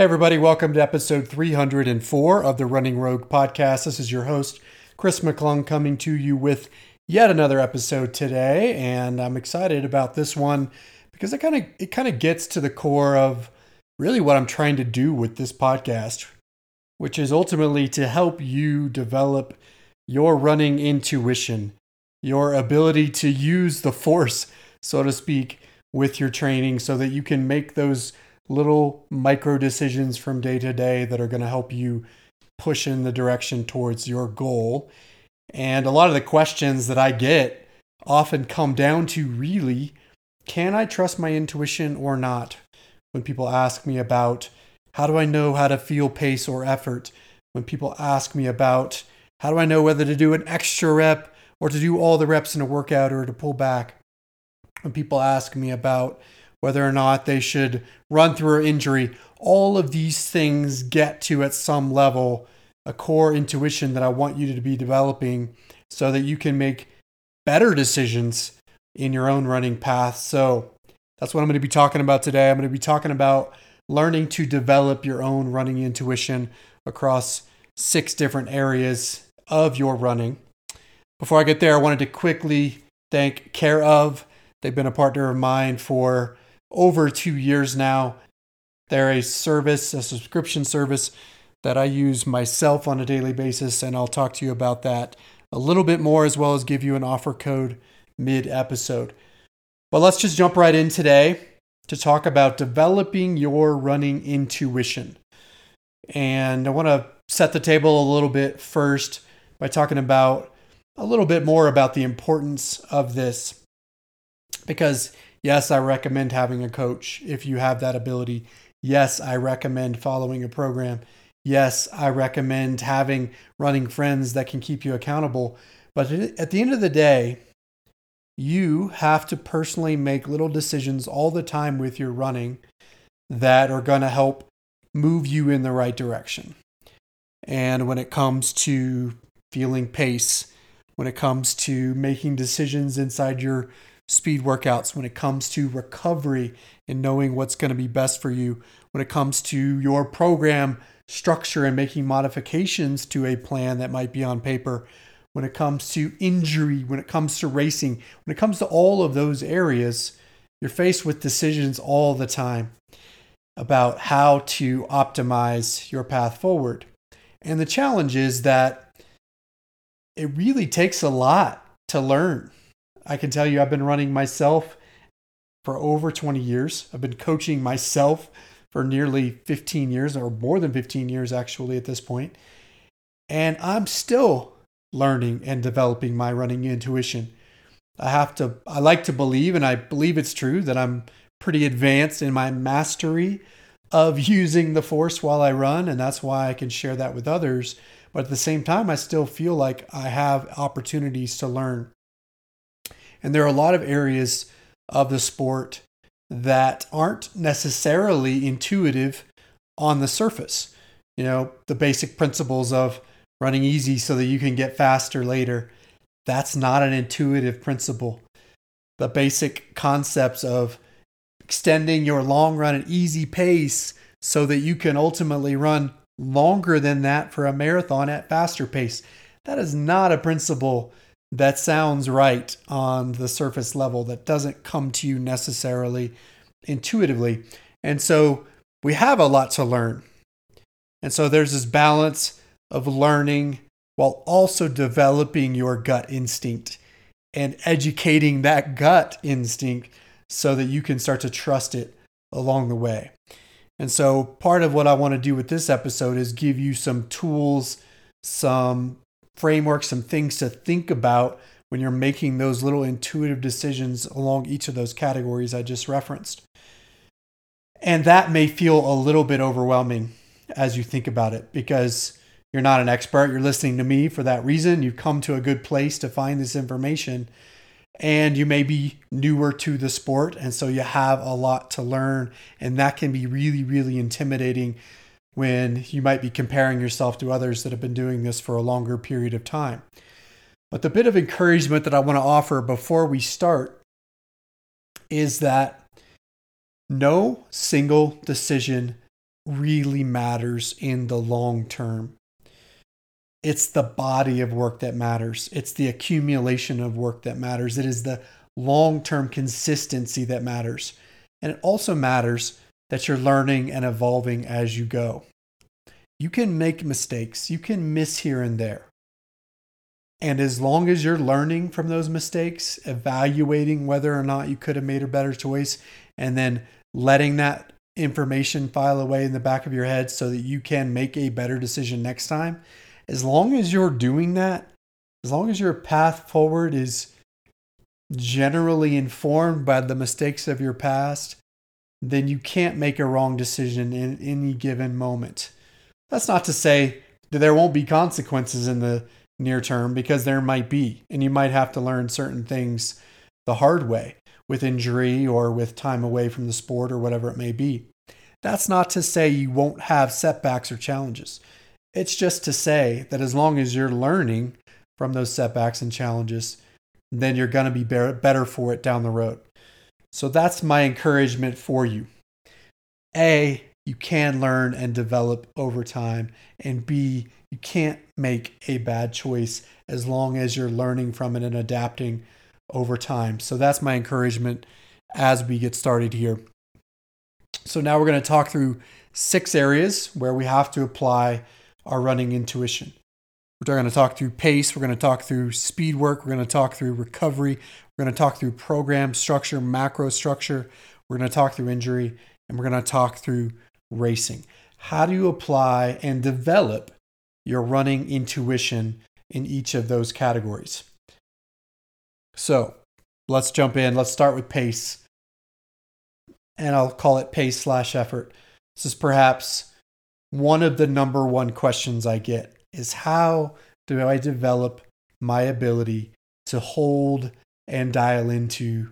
Hey, everybody, welcome to episode 304 of the Running Rogue podcast. This is your host, Chris McClung, coming to you with yet another episode today. And I'm excited about this one because it kind of it kind of gets to the core of really what I'm trying to do with this podcast, which is ultimately to help you develop your running intuition, your ability to use the force, so to speak, with your training so that you can make those little micro decisions from day to day that are going to help you push in the direction towards your goal. And a lot of the questions that I get often come down to really can I trust my intuition or not? When people ask me about how do I know how to feel pace or effort? When people ask me about how do I know whether to do an extra rep or to do all the reps in a workout or to pull back? When people ask me about whether or not they should run through an injury. All of these things get to, at some level, a core intuition that I want you to be developing so that you can make better decisions in your own running path. So that's what I'm going to be talking about today. I'm going to be talking about learning to develop your own running intuition across six different areas of your running. Before I get there, I wanted to quickly thank Care of. They've been a partner of mine for over two years now. They're a service, a subscription service that I use myself on a daily basis, and I'll talk to you about that a little bit more as well as give you an offer code mid episode. But let's just jump right in today to talk about developing your running intuition. And I want to set the table a little bit first by talking about a little bit more about the importance of this because Yes, I recommend having a coach if you have that ability. Yes, I recommend following a program. Yes, I recommend having running friends that can keep you accountable. But at the end of the day, you have to personally make little decisions all the time with your running that are going to help move you in the right direction. And when it comes to feeling pace, when it comes to making decisions inside your speed workouts, when it comes to recovery and knowing what's going to be best for you, when it comes to your program structure and making modifications to a plan that might be on paper, when it comes to injury, when it comes to racing, when it comes to all of those areas, you're faced with decisions all the time about how to optimize your path forward. And the challenge is that it really takes a lot to learn I can tell you, I've been running myself for over 20 years. I've been coaching myself for nearly 15 years, or more than 15 years actually at this point. And I'm still learning and developing my running intuition. I have to, I like to believe, and I believe it's true, that I'm pretty advanced in my mastery of using the force while I run. And that's why I can share that with others. But at the same time, I still feel like I have opportunities to learn. And there are a lot of areas of the sport that aren't necessarily intuitive on the surface. You know, the basic principles of running easy so that you can get faster later. That's not an intuitive principle. The basic concepts of extending your long run at easy pace so that you can ultimately run longer than that for a marathon at faster pace. That is not a principle that sounds right on the surface level that doesn't come to you necessarily intuitively. And so we have a lot to learn. And so there's this balance of learning while also developing your gut instinct and educating that gut instinct so that you can start to trust it along the way. And so part of what I want to do with this episode is give you some tools, some framework, some things to think about when you're making those little intuitive decisions along each of those categories I just referenced. And that may feel a little bit overwhelming as you think about it because you're not an expert. You're listening to me for that reason. You've come to a good place to find this information. And you may be newer to the sport. And so you have a lot to learn. And that can be really, really intimidating when you might be comparing yourself to others that have been doing this for a longer period of time. But the bit of encouragement that I want to offer before we start is that no single decision really matters in the long term. It's the body of work that matters. It's the accumulation of work that matters. It is the long term consistency that matters. And it also matters that you're learning and evolving as you go. You can make mistakes, you can miss here and there. And as long as you're learning from those mistakes, evaluating whether or not you could have made a better choice, and then letting that information file away in the back of your head so that you can make a better decision next time, as long as you're doing that, as long as your path forward is generally informed by the mistakes of your past, then you can't make a wrong decision in any given moment. That's not to say that there won't be consequences in the near term because there might be, and you might have to learn certain things the hard way with injury or with time away from the sport or whatever it may be. That's not to say you won't have setbacks or challenges. It's just to say that as long as you're learning from those setbacks and challenges, then you're going to be better for it down the road. So that's my encouragement for you. A, you can learn and develop over time. And B, you can't make a bad choice as long as you're learning from it and adapting over time. So that's my encouragement as we get started here. So now we're going to talk through six areas where we have to apply our running intuition. We're going to talk through pace, we're going to talk through speed work, we're going to talk through recovery, we're going to talk through program structure, macro structure, we're going to talk through injury, and we're going to talk through racing. How do you apply and develop your running intuition in each of those categories? So let's jump in. Let's start with pace. And I'll call it pace slash effort. This is perhaps one of the number one questions I get is how do I develop my ability to hold and dial into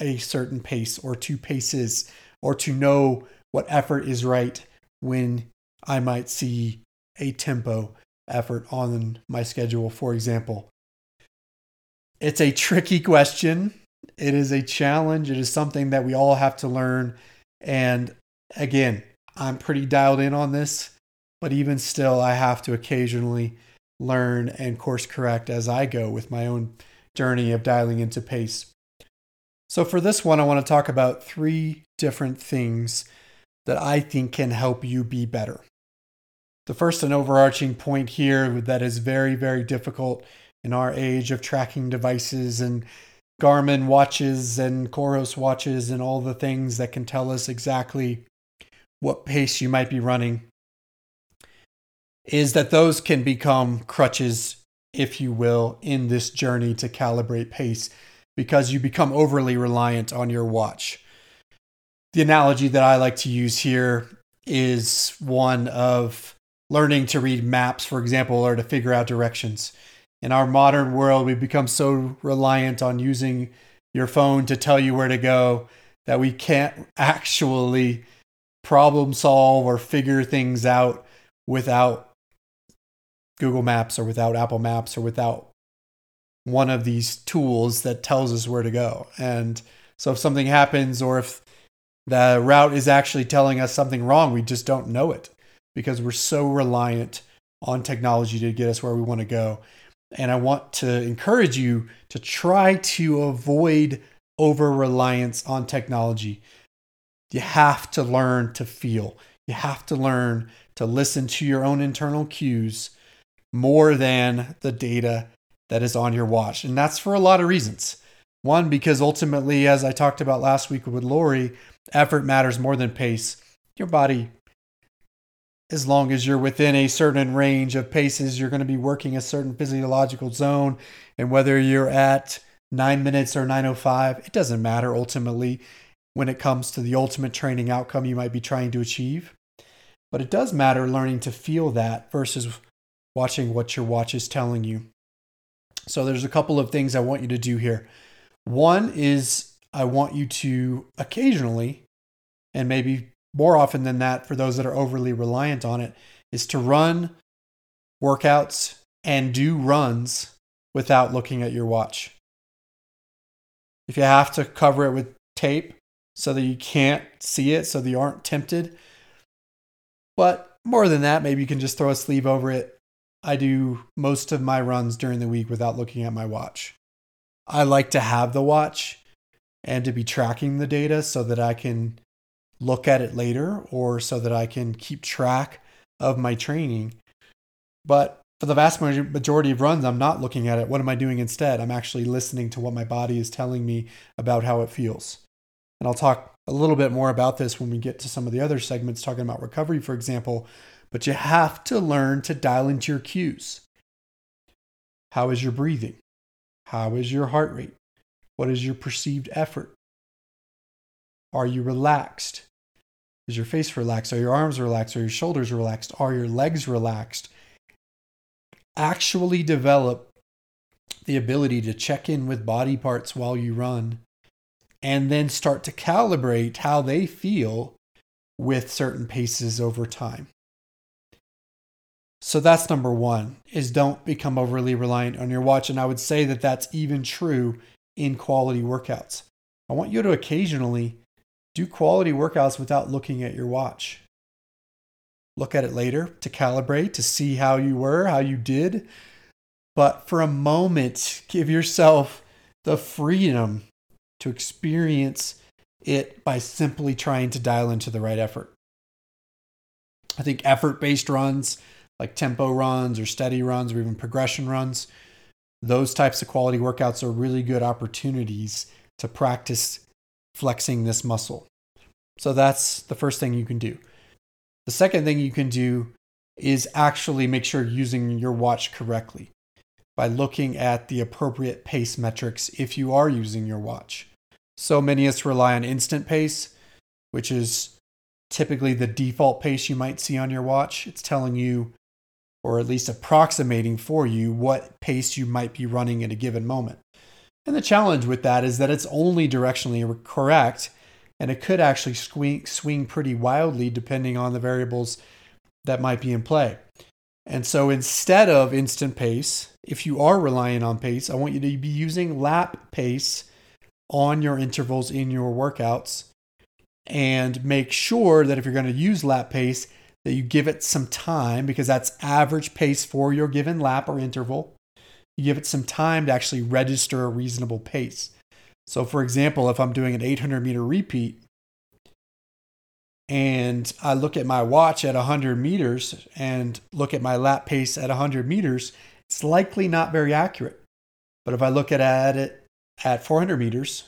a certain pace or two paces or to know what effort is right when I might see a tempo effort on my schedule, for example. It's a tricky question. It is a challenge. It is something that we all have to learn. And again, I'm pretty dialed in on this, but even still, I have to occasionally learn and course correct as I go with my own journey of dialing into pace. So, for this one, I want to talk about three different things that I think can help you be better. The first and overarching point here that is very, very difficult in our age of tracking devices and Garmin watches and Coros watches and all the things that can tell us exactly what pace you might be running is that those can become crutches, if you will, in this journey to calibrate pace because you become overly reliant on your watch the analogy that I like to use here is one of learning to read maps, for example, or to figure out directions. In our modern world, we've become so reliant on using your phone to tell you where to go that we can't actually problem solve or figure things out without Google Maps or without Apple Maps or without one of these tools that tells us where to go. And so if something happens or if the route is actually telling us something wrong. We just don't know it because we're so reliant on technology to get us where we want to go. And I want to encourage you to try to avoid over reliance on technology. You have to learn to feel, you have to learn to listen to your own internal cues more than the data that is on your watch. And that's for a lot of reasons. One, because ultimately, as I talked about last week with Lori, effort matters more than pace. Your body, as long as you're within a certain range of paces, you're going to be working a certain physiological zone. And whether you're at nine minutes or 905, it doesn't matter ultimately when it comes to the ultimate training outcome you might be trying to achieve. But it does matter learning to feel that versus watching what your watch is telling you. So there's a couple of things I want you to do here. One is I want you to occasionally, and maybe more often than that, for those that are overly reliant on it, is to run workouts and do runs without looking at your watch. If you have to cover it with tape so that you can't see it, so that you aren't tempted, But more than that, maybe you can just throw a sleeve over it. I do most of my runs during the week without looking at my watch. I like to have the watch and to be tracking the data so that I can look at it later or so that I can keep track of my training. But for the vast majority of runs, I'm not looking at it. What am I doing instead? I'm actually listening to what my body is telling me about how it feels. And I'll talk a little bit more about this when we get to some of the other segments talking about recovery, for example. But you have to learn to dial into your cues. How is your breathing? How is your heart rate? What is your perceived effort? Are you relaxed? Is your face relaxed? Are your arms relaxed? Are your shoulders relaxed? Are your legs relaxed? Actually develop the ability to check in with body parts while you run and then start to calibrate how they feel with certain paces over time. So that's number 1 is don't become overly reliant on your watch and I would say that that's even true in quality workouts. I want you to occasionally do quality workouts without looking at your watch. Look at it later to calibrate, to see how you were, how you did. But for a moment, give yourself the freedom to experience it by simply trying to dial into the right effort. I think effort based runs, like tempo runs or steady runs or even progression runs, those types of quality workouts are really good opportunities to practice flexing this muscle. So that's the first thing you can do. The second thing you can do is actually make sure you're using your watch correctly by looking at the appropriate pace metrics if you are using your watch. So many of us rely on instant pace, which is typically the default pace you might see on your watch. It's telling you, or at least approximating for you, what pace you might be running at a given moment. And the challenge with that is that it's only directionally correct and it could actually swing, swing pretty wildly depending on the variables that might be in play. And so instead of instant pace, if you are relying on pace, I want you to be using lap pace on your intervals in your workouts and make sure that if you're going to use lap pace that you give it some time because that's average pace for your given lap or interval you give it some time to actually register a reasonable pace. So, for example, if I'm doing an 800 meter repeat and I look at my watch at 100 meters and look at my lap pace at 100 meters, it's likely not very accurate. But if I look at it at 400 meters,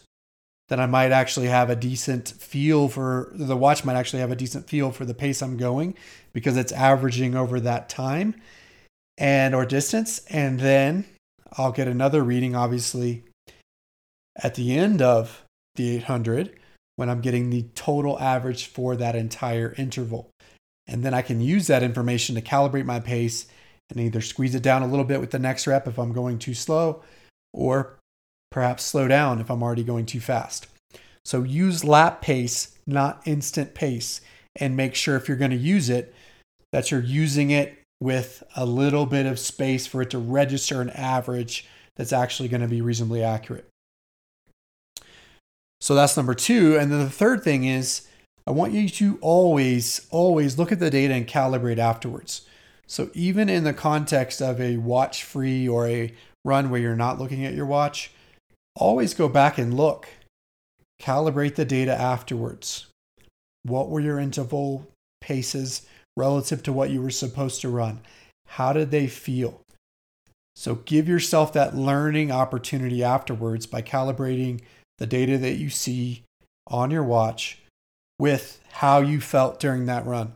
then I might actually have a decent feel for the watch, might actually have a decent feel for the pace I'm going because it's averaging over that time and or distance. And then I'll get another reading, obviously, at the end of the 800 when I'm getting the total average for that entire interval. And then I can use that information to calibrate my pace and either squeeze it down a little bit with the next rep if I'm going too slow, or perhaps slow down if I'm already going too fast. So use lap pace, not instant pace, and make sure if you're going to use it, that you're using it with a little bit of space for it to register an average that's actually going to be reasonably accurate. So that's number two. And then the third thing is I want you to always, always look at the data and calibrate afterwards. So even in the context of a watch free or a run where you're not looking at your watch, always go back and look. Calibrate the data afterwards. What were your interval paces? relative to what you were supposed to run? How did they feel? So give yourself that learning opportunity afterwards by calibrating the data that you see on your watch with how you felt during that run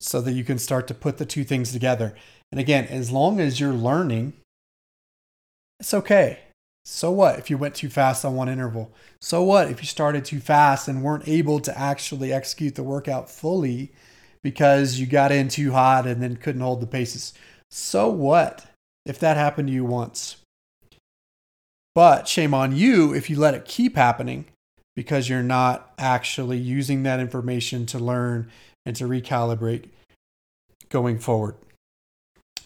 so that you can start to put the two things together. And again, as long as you're learning, it's okay. So what if you went too fast on one interval? So what if you started too fast and weren't able to actually execute the workout fully because you got in too hot and then couldn't hold the paces. So what if that happened to you once? But shame on you if you let it keep happening because you're not actually using that information to learn and to recalibrate going forward.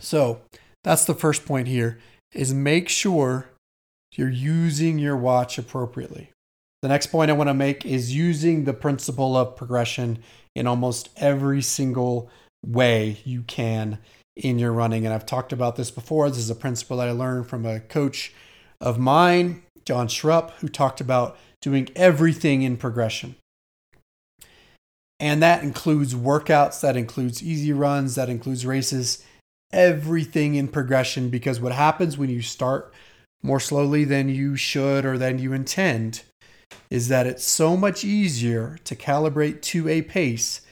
So, that's the first point here is make sure you're using your watch appropriately. The next point I want to make is using the principle of progression in almost every single way you can in your running. And I've talked about this before. This is a principle that I learned from a coach of mine, John Schrupp, who talked about doing everything in progression. And that includes workouts, that includes easy runs, that includes races, everything in progression. Because what happens when you start more slowly than you should or than you intend is that it's so much easier to calibrate to a pace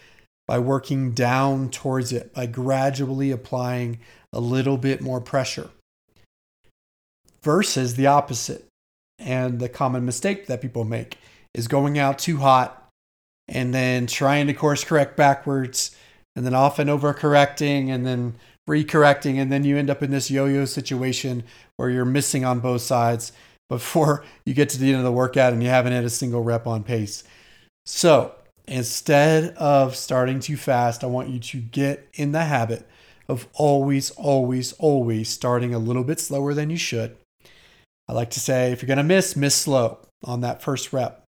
by working down towards it, by gradually applying a little bit more pressure, versus the opposite. And the common mistake that people make is going out too hot and then trying to course correct backwards and then often overcorrecting and then recorrecting. And then you end up in this yo yo situation where you're missing on both sides before you get to the end of the workout and you haven't hit a single rep on pace. So, Instead of starting too fast, I want you to get in the habit of always, always, always starting a little bit slower than you should. I like to say if you're going to miss, miss slow on that first rep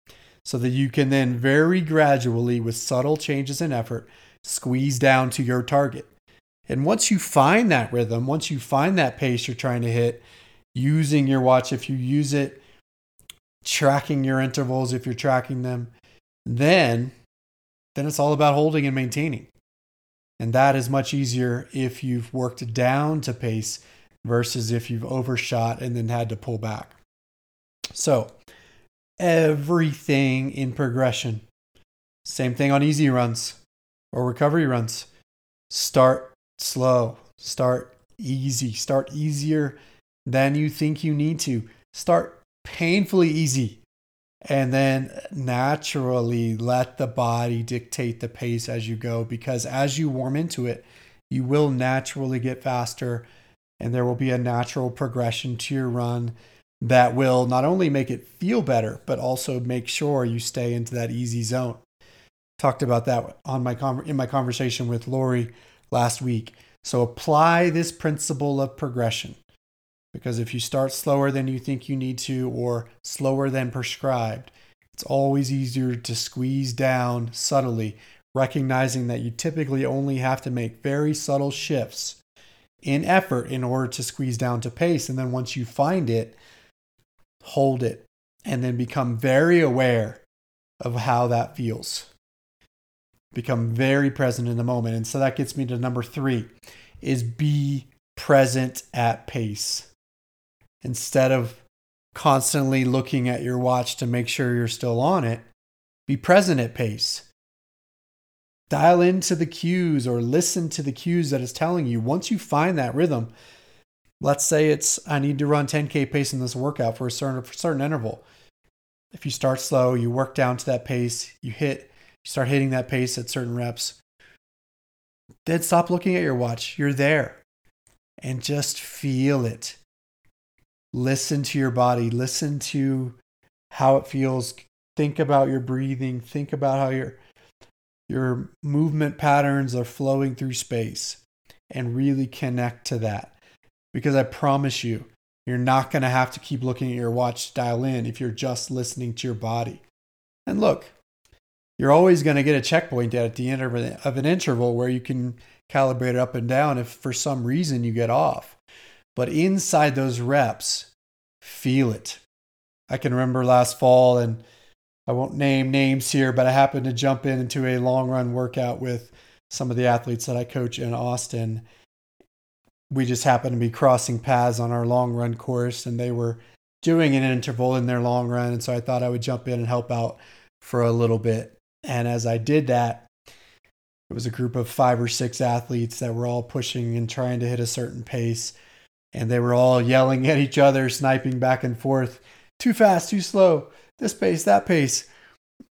so that you can then very gradually, with subtle changes in effort, squeeze down to your target. And once you find that rhythm, once you find that pace you're trying to hit, using your watch, if you use it, tracking your intervals, if you're tracking them, then then it's all about holding and maintaining. And that is much easier if you've worked down to pace versus if you've overshot and then had to pull back. So, everything in progression. Same thing on easy runs or recovery runs. Start slow, start easy, start easier than you think you need to. Start painfully easy and then naturally let the body dictate the pace as you go because as you warm into it you will naturally get faster and there will be a natural progression to your run that will not only make it feel better but also make sure you stay into that easy zone talked about that on my in my conversation with Lori last week so apply this principle of progression because if you start slower than you think you need to or slower than prescribed, it's always easier to squeeze down subtly, recognizing that you typically only have to make very subtle shifts in effort in order to squeeze down to pace. And then once you find it, hold it and then become very aware of how that feels. Become very present in the moment. And so that gets me to number three is be present at pace instead of constantly looking at your watch to make sure you're still on it, be present at pace. Dial into the cues or listen to the cues that is telling you. Once you find that rhythm, let's say it's I need to run 10k pace in this workout for a certain for a certain interval. If you start slow, you work down to that pace, you hit, you start hitting that pace at certain reps. Then stop looking at your watch. You're there. And just feel it listen to your body, listen to how it feels, think about your breathing, think about how your your movement patterns are flowing through space and really connect to that. Because I promise you, you're not going to have to keep looking at your watch to dial in if you're just listening to your body. And look, you're always going to get a checkpoint at the end of an interval where you can calibrate it up and down if for some reason you get off. But inside those reps, feel it. I can remember last fall, and I won't name names here, but I happened to jump in into a long run workout with some of the athletes that I coach in Austin. We just happened to be crossing paths on our long run course, and they were doing an interval in their long run. And so I thought I would jump in and help out for a little bit. And as I did that, it was a group of five or six athletes that were all pushing and trying to hit a certain pace. And they were all yelling at each other, sniping back and forth too fast, too slow, this pace, that pace,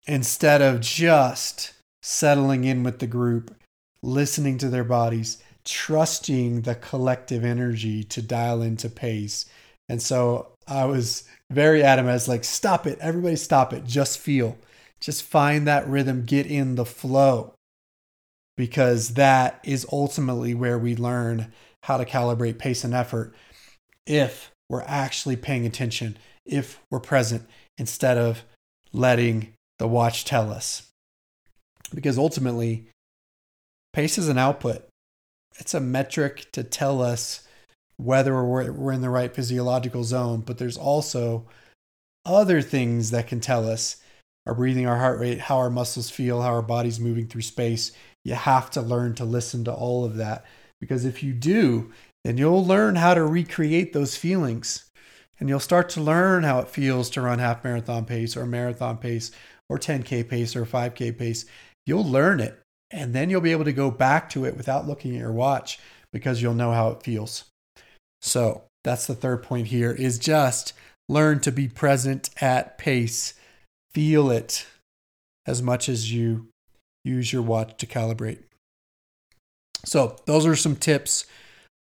instead of just settling in with the group, listening to their bodies, trusting the collective energy to dial into pace. And so I was very adamant. I was like, stop it. Everybody stop it. Just feel. Just find that rhythm. Get in the flow because that is ultimately where we learn how to calibrate pace and effort if we're actually paying attention, if we're present instead of letting the watch tell us. Because ultimately, pace is an output, it's a metric to tell us whether we're, in the right physiological zone, but there's also other things that can tell us our breathing, our heart rate, how our muscles feel, how our body's moving through space. You have to learn to listen to all of that because if you do, then you'll learn how to recreate those feelings and you'll start to learn how it feels to run half marathon pace or marathon pace or 10K pace or 5K pace. You'll learn it and then you'll be able to go back to it without looking at your watch because you'll know how it feels. So that's the third point here is just learn to be present at pace. Feel it as much as you use your watch to calibrate. So, those are some tips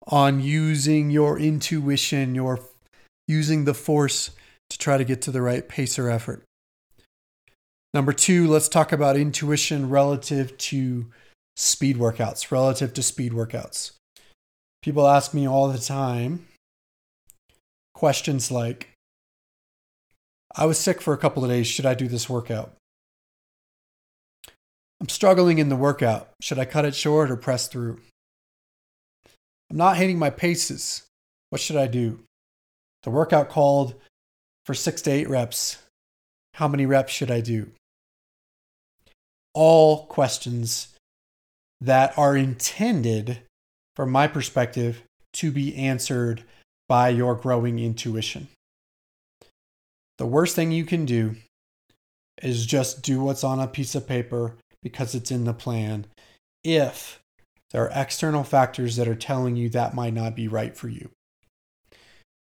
on using your intuition, your using the force to try to get to the right pace or effort. Number two, let's talk about intuition relative to speed workouts, relative to speed workouts. People ask me all the time questions like I was sick for a couple of days. Should I do this workout? I'm struggling in the workout. Should I cut it short or press through? I'm not hitting my paces. What should I do? The workout called for six to eight reps. How many reps should I do? all questions that are intended, from my perspective, to be answered by your growing intuition. The worst thing you can do is just do what's on a piece of paper because it's in the plan if there are external factors that are telling you that might not be right for you.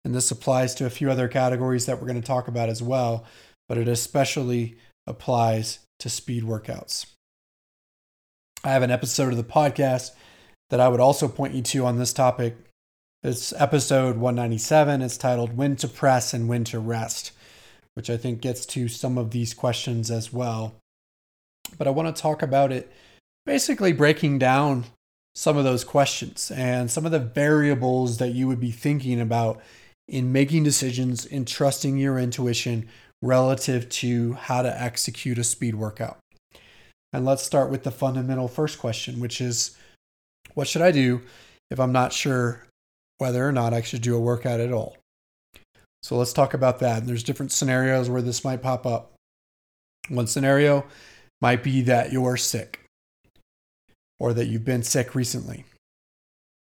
And this applies to a few other categories that we're going to talk about as well, but it especially applies to speed workouts. I have an episode of the podcast that I would also point you to on this topic. It's episode 197. It's titled When to Press and When to Rest, which I think gets to some of these questions as well. But I want to talk about it basically breaking down some of those questions and some of the variables that you would be thinking about in making decisions and trusting your intuition relative to how to execute a speed workout. And let's start with the fundamental first question, which is what should I do if I'm not sure whether or not I should do a workout at all? So let's talk about that. And there's different scenarios where this might pop up. One scenario might be that you're sick or that you've been sick recently.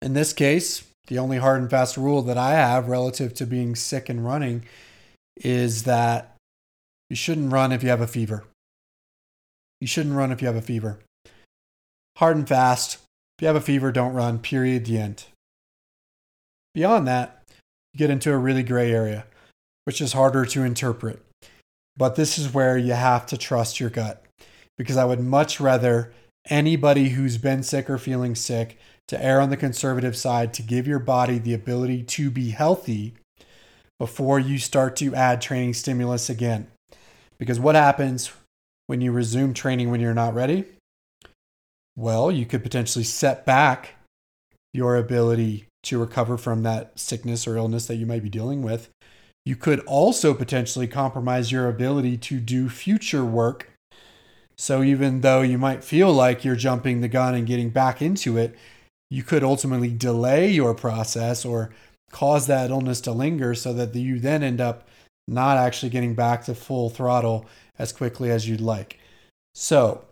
In this case, the only hard and fast rule that I have relative to being sick and running is that you shouldn't run if you have a fever. You shouldn't run if you have a fever. Hard and fast. If you have a fever, don't run. Period. The end. Beyond that, you get into a really gray area, which is harder to interpret. But this is where you have to trust your gut because I would much rather anybody who's been sick or feeling sick to err on the conservative side to give your body the ability to be healthy before you start to add training stimulus again. Because what happens when you resume training when you're not ready? Well, you could potentially set back your ability to recover from that sickness or illness that you might be dealing with. You could also potentially compromise your ability to do future work. So, even though you might feel like you're jumping the gun and getting back into it, you could ultimately delay your process or cause that illness to linger so that you then end up not actually getting back to full throttle as quickly as you'd like. So,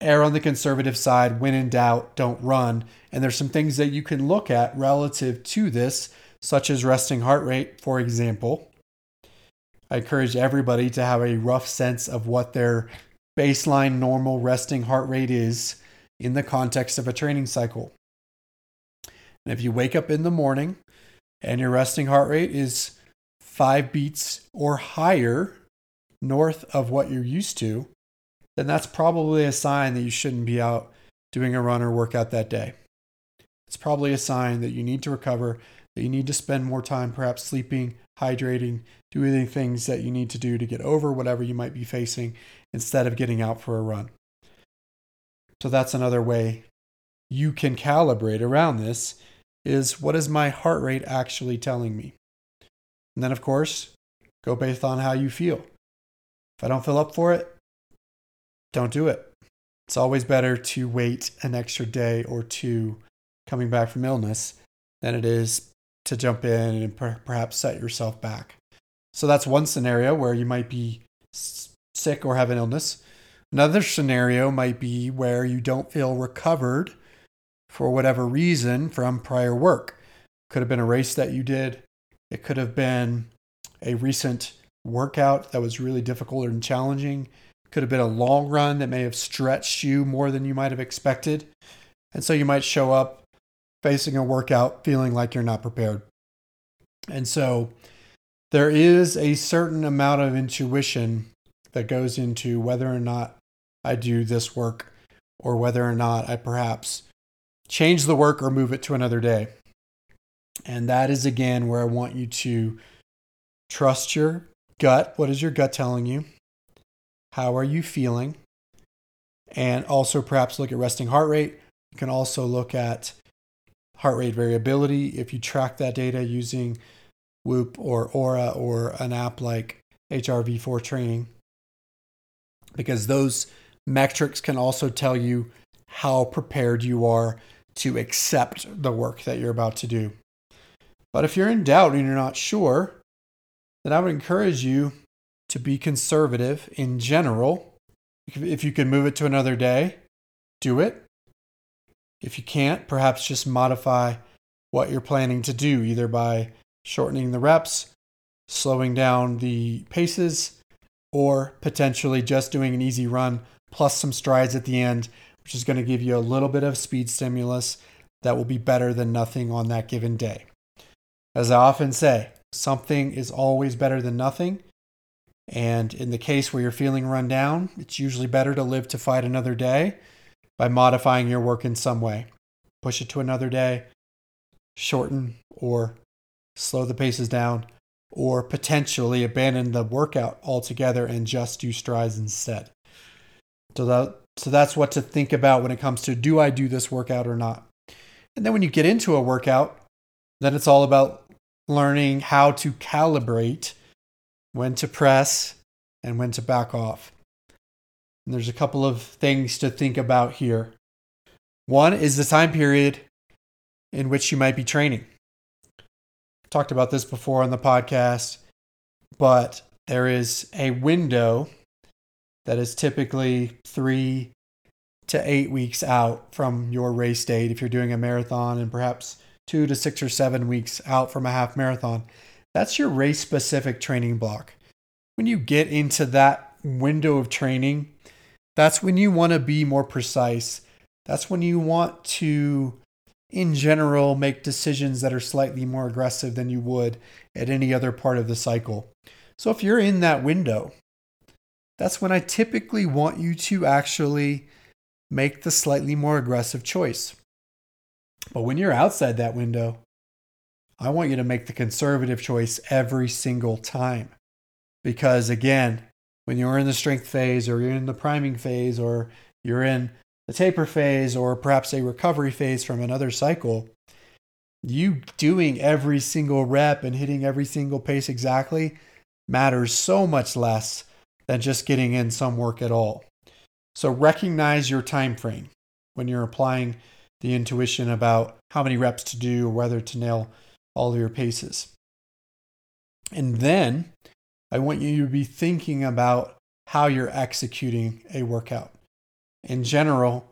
err on the conservative side. When in doubt, don't run. And there's some things that you can look at relative to this, such as resting heart rate, for example. I encourage everybody to have a rough sense of what their baseline normal resting heart rate is in the context of a training cycle. And if you wake up in the morning and your resting heart rate is five beats or higher north of what you're used to, then that's probably a sign that you shouldn't be out doing a run or workout that day. It's probably a sign that you need to recover, that you need to spend more time perhaps sleeping, hydrating, doing things that you need to do to get over whatever you might be facing instead of getting out for a run. So that's another way you can calibrate around this is what is my heart rate actually telling me? And then, of course, go based on how you feel. If I don't feel up for it, don't do it. It's always better to wait an extra day or two coming back from illness than it is to jump in and per- perhaps set yourself back. So that's one scenario where you might be sick or have an illness. Another scenario might be where you don't feel recovered for whatever reason from prior work. Could have been a race that you did, it could have been a recent workout that was really difficult and challenging. Could have been a long run that may have stretched you more than you might have expected. And so you might show up facing a workout feeling like you're not prepared. And so there is a certain amount of intuition that goes into whether or not I do this work or whether or not I perhaps change the work or move it to another day. And that is again where I want you to trust your gut. What is your gut telling you? How are you feeling? And also perhaps look at resting heart rate. You can also look at heart rate variability if you track that data using Whoop or Oura or an app like HRV4 training. Because those metrics can also tell you how prepared you are to accept the work that you're about to do. But if you're in doubt and you're not sure, then I would encourage you to be conservative in general. If you can move it to another day, do it. If you can't, perhaps just modify what you're planning to do, either by shortening the reps, slowing down the paces, or potentially just doing an easy run plus some strides at the end, which is going to give you a little bit of speed stimulus that will be better than nothing on that given day. As I often say, something is always better than nothing. And in the case where you're feeling run down, it's usually better to live to fight another day by modifying your work in some way. Push it to another day, shorten or slow the paces down, or potentially abandon the workout altogether and just do strides instead. So that so that's what to think about when it comes to do I do this workout or not. And then when you get into a workout, then it's all about learning how to calibrate when to press and when to back off. And there's a couple of things to think about here. One is the time period in which you might be training. I've talked about this before on the podcast, but there is a window that is typically three to eight weeks out from your race date if you're doing a marathon, and perhaps two to six or seven weeks out from a half marathon. That's your race specific training block. When you get into that window of training, that's when you want to be more precise. That's when you want to, in general, make decisions that are slightly more aggressive than you would at any other part of the cycle. So if you're in that window, that's when I typically want you to actually make the slightly more aggressive choice. But when you're outside that window, I want you to make the conservative choice every single time. Because again, when you're in the strength phase or you're in the priming phase or you're in the taper phase or perhaps a recovery phase from another cycle, you doing every single rep and hitting every single pace exactly matters so much less than just getting in some work at all. So recognize your time frame when you're applying the intuition about how many reps to do or whether to nail all of your paces. And then I want you to be thinking about how you're executing a workout. In general,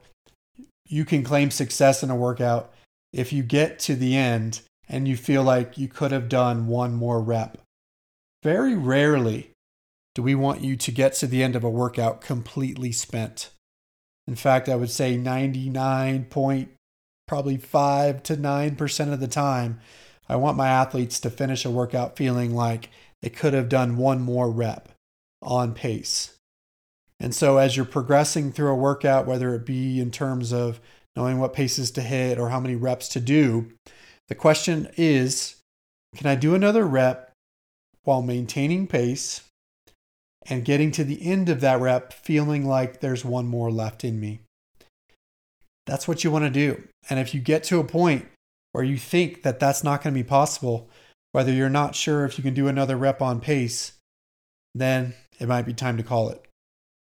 you can claim success in a workout if you get to the end and you feel like you could have done one more rep. Very rarely do we want you to get to the end of a workout completely spent. In fact, I would say 99 point probably 5 to 9% of the time, I want my athletes to finish a workout feeling like they could have done one more rep on pace. And so as you're progressing through a workout, whether it be in terms of knowing what paces to hit or how many reps to do, the question is, can I do another rep while maintaining pace and getting to the end of that rep feeling like there's one more left in me. That's what you want to do. And if you get to a point where you think that that's not going to be possible, whether you're not sure if you can do another rep on pace, then it might be time to call it.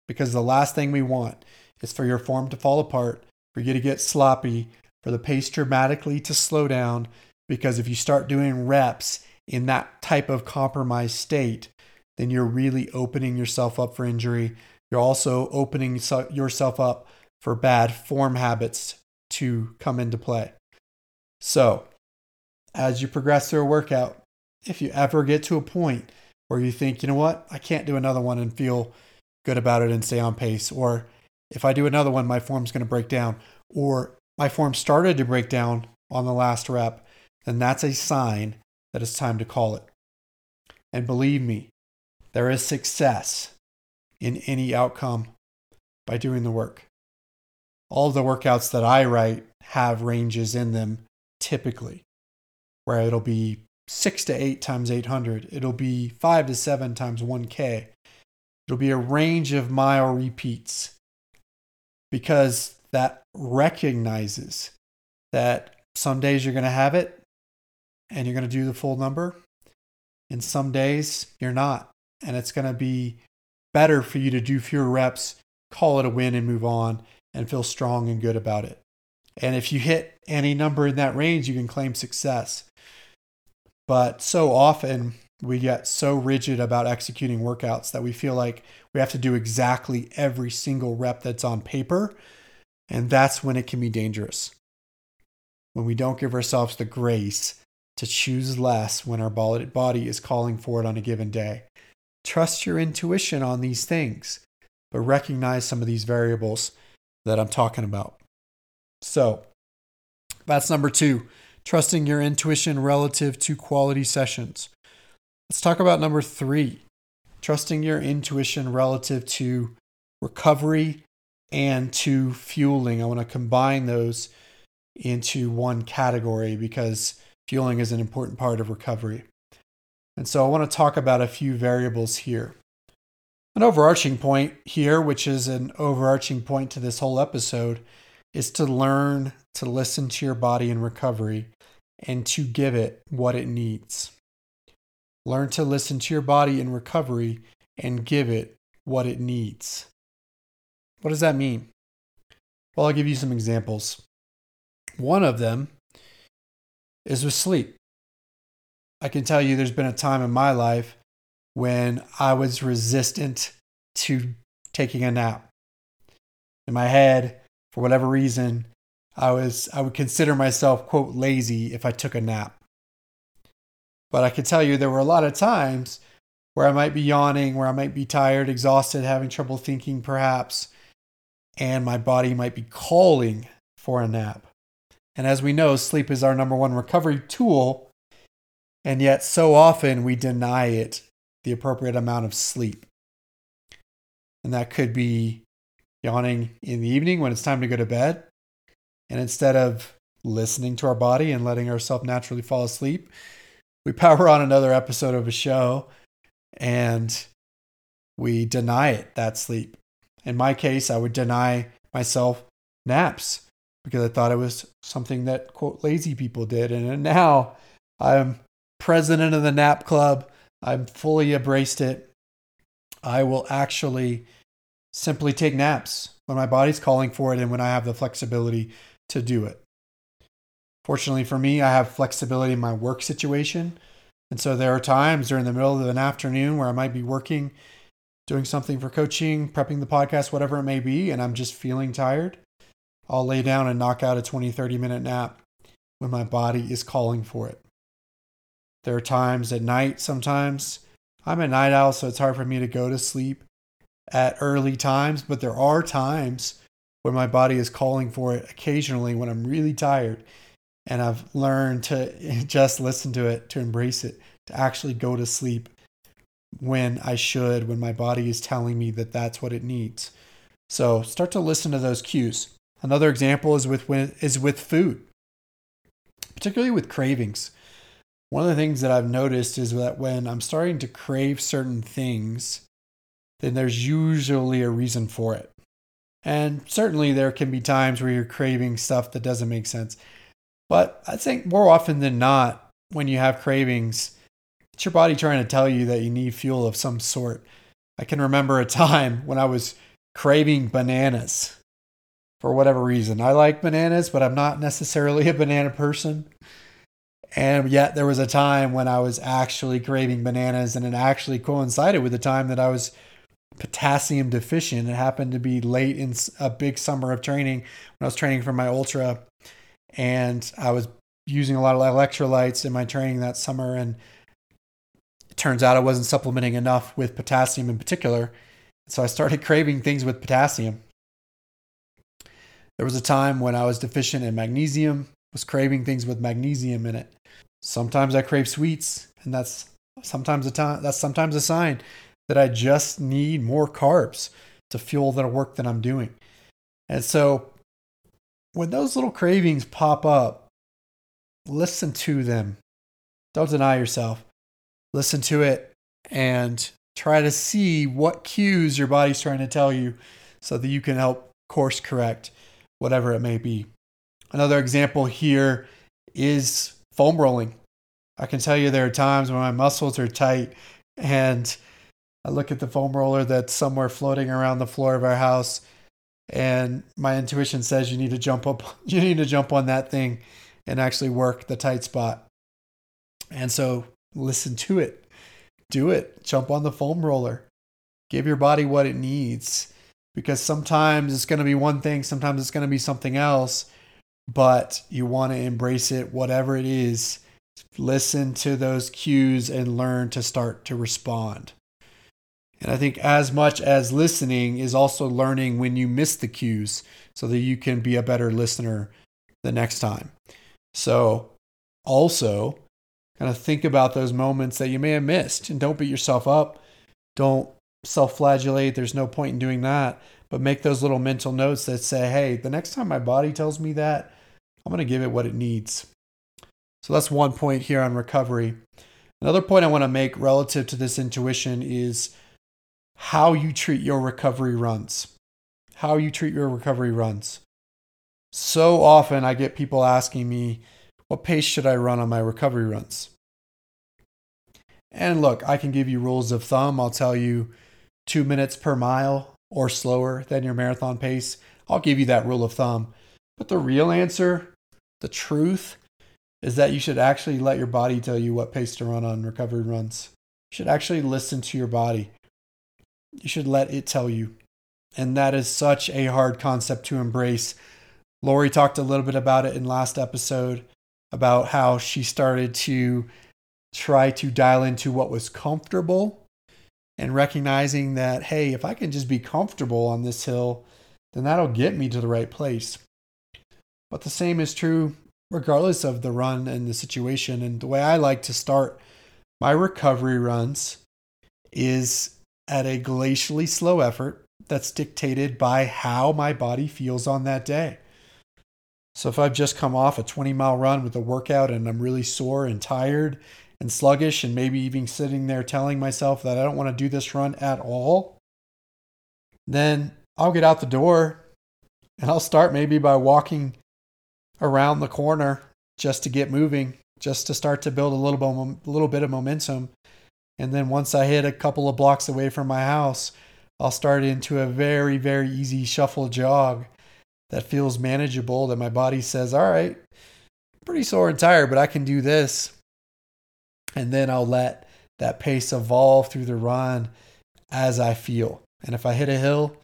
Because the last thing we want is for your form to fall apart, for you to get sloppy, for the pace dramatically to slow down. Because if you start doing reps in that type of compromised state, then you're really opening yourself up for injury. You're also opening yourself up for bad form habits to come into play. So, as you progress through a workout, if you ever get to a point where you think, you know what, I can't do another one and feel good about it and stay on pace, or if I do another one, my form's going to break down, or my form started to break down on the last rep, then that's a sign that it's time to call it. And believe me, there is success in any outcome by doing the work. All of the workouts that I write have ranges in them typically, where it'll be six to eight times 800, it'll be five to seven times 1K, it'll be a range of mile repeats because that recognizes that some days you're going to have it and you're going to do the full number, and some days you're not. And it's going to be better for you to do fewer reps, call it a win, and move on and feel strong and good about it. And if you hit any number in that range, you can claim success. But so often we get so rigid about executing workouts that we feel like we have to do exactly every single rep that's on paper. And that's when it can be dangerous. When we don't give ourselves the grace to choose less when our body is calling for it on a given day. Trust your intuition on these things, but recognize some of these variables that I'm talking about. So that's number two trusting your intuition relative to quality sessions. Let's talk about number three trusting your intuition relative to recovery and to fueling. I want to combine those into one category because fueling is an important part of recovery. And so I want to talk about a few variables here. An overarching point here, which is an overarching point to this whole episode, is to learn to listen to your body in recovery and to give it what it needs. Learn to listen to your body in recovery and give it what it needs. What does that mean? Well, I'll give you some examples. One of them is with sleep. I can tell you there's been a time in my life when I was resistant to taking a nap. In my head, for whatever reason, I was I would consider myself quote lazy if I took a nap. But I can tell you there were a lot of times where I might be yawning, where I might be tired, exhausted, having trouble thinking perhaps, and my body might be calling for a nap. And as we know, sleep is our number one recovery tool, and yet so often we deny it the appropriate amount of sleep. And that could be yawning in the evening when it's time to go to bed. And instead of listening to our body and letting ourselves naturally fall asleep, we power on another episode of a show and we deny it that sleep. In my case, I would deny myself naps because I thought it was something that quote lazy people did. And now I'm president of the nap club. I'm fully embraced it. I will actually simply take naps when my body's calling for it and when I have the flexibility to do it. Fortunately for me, I have flexibility in my work situation. And so there are times during the middle of an afternoon where I might be working, doing something for coaching, prepping the podcast, whatever it may be, and I'm just feeling tired. I'll lay down and knock out a 20, 30 minute nap when my body is calling for it. There are times at night, sometimes I'm a night owl, so it's hard for me to go to sleep at early times, but there are times when my body is calling for it occasionally when I'm really tired. And I've learned to just listen to it, to embrace it, to actually go to sleep when I should, when my body is telling me that that's what it needs. So start to listen to those cues. Another example is with is with food, particularly with cravings. One of the things that I've noticed is that when I'm starting to crave certain things, then there's usually a reason for it. And certainly there can be times where you're craving stuff that doesn't make sense. But I think more often than not, when you have cravings, it's your body trying to tell you that you need fuel of some sort. I can remember a time when I was craving bananas for whatever reason. I like bananas, but I'm not necessarily a banana person. And yet there was a time when I was actually craving bananas and it actually coincided with the time that I was potassium deficient. It happened to be late in a big summer of training when I was training for my ultra and I was using a lot of electrolytes in my training that summer and it turns out I wasn't supplementing enough with potassium in particular. So I started craving things with potassium. There was a time when I was deficient in magnesium, was craving things with magnesium in it. Sometimes I crave sweets, and that's sometimes a time that's sometimes a sign that I just need more carbs to fuel the work that I'm doing. And so when those little cravings pop up, listen to them. Don't deny yourself. Listen to it and try to see what cues your body's trying to tell you so that you can help course correct whatever it may be. Another example here is foam rolling. I can tell you there are times when my muscles are tight and I look at the foam roller that's somewhere floating around the floor of our house and my intuition says you need to jump up you need to jump on that thing and actually work the tight spot. And so listen to it. Do it. Jump on the foam roller. Give your body what it needs because sometimes it's going to be one thing, sometimes it's going to be something else, but you want to embrace it, whatever it is. Listen to those cues and learn to start to respond. And I think as much as listening is also learning when you miss the cues so that you can be a better listener the next time. So, also, kind of think about those moments that you may have missed and don't beat yourself up. Don't self flagellate. There's no point in doing that. But make those little mental notes that say, hey, the next time my body tells me that, I'm going to give it what it needs. So that's one point here on recovery. Another point I want to make relative to this intuition is how you treat your recovery runs. How you treat your recovery runs. So often I get people asking me, what pace should I run on my recovery runs? And look, I can give you rules of thumb. I'll tell you two minutes per mile or slower than your marathon pace. I'll give you that rule of thumb. But the real answer, the truth, is that you should actually let your body tell you what pace to run on recovery runs. You should actually listen to your body. You should let it tell you. And that is such a hard concept to embrace. Lori talked a little bit about it in last episode about how she started to try to dial into what was comfortable and recognizing that, hey, if I can just be comfortable on this hill, then that'll get me to the right place. But the same is true regardless of the run and the situation. And the way I like to start my recovery runs is at a glacially slow effort that's dictated by how my body feels on that day. So if I've just come off a 20 mile run with a workout and I'm really sore and tired and sluggish, and maybe even sitting there telling myself that I don't want to do this run at all, then I'll get out the door and I'll start maybe by walking around the corner just to get moving, just to start to build a little bit, little bit of momentum. And then once I hit a couple of blocks away from my house, I'll start into a very, very easy shuffle jog that feels manageable, that my body says, all right, pretty sore and tired, but I can do this. And then I'll let that pace evolve through the run as I feel. And if I hit a hill,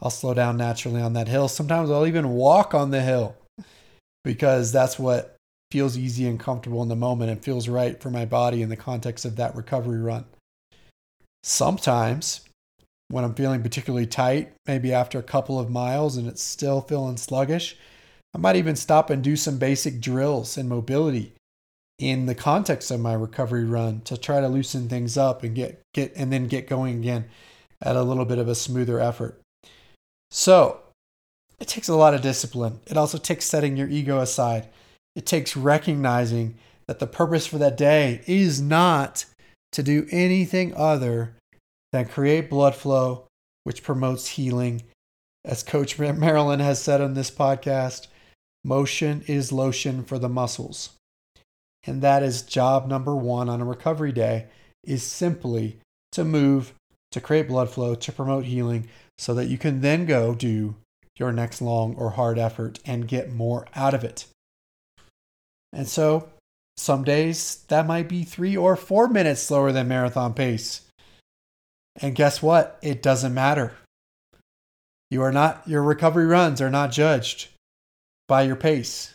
I'll slow down naturally on that hill. Sometimes I'll even walk on the hill because that's what feels easy and comfortable in the moment and feels right for my body in the context of that recovery run. Sometimes when I'm feeling particularly tight, maybe after a couple of miles and it's still feeling sluggish, I might even stop and do some basic drills and mobility in the context of my recovery run to try to loosen things up and get get and then get going again at a little bit of a smoother effort. So, it takes a lot of discipline. It also takes setting your ego aside. It takes recognizing that the purpose for that day is not to do anything other than create blood flow, which promotes healing. As Coach Marilyn has said on this podcast, motion is lotion for the muscles. And that is job number one on a recovery day is simply to move, to create blood flow, to promote healing, so that you can then go do your next long or hard effort and get more out of it. And so some days that might be three or four minutes slower than marathon pace. And guess what? It doesn't matter. You are not, your recovery runs are not judged by your pace.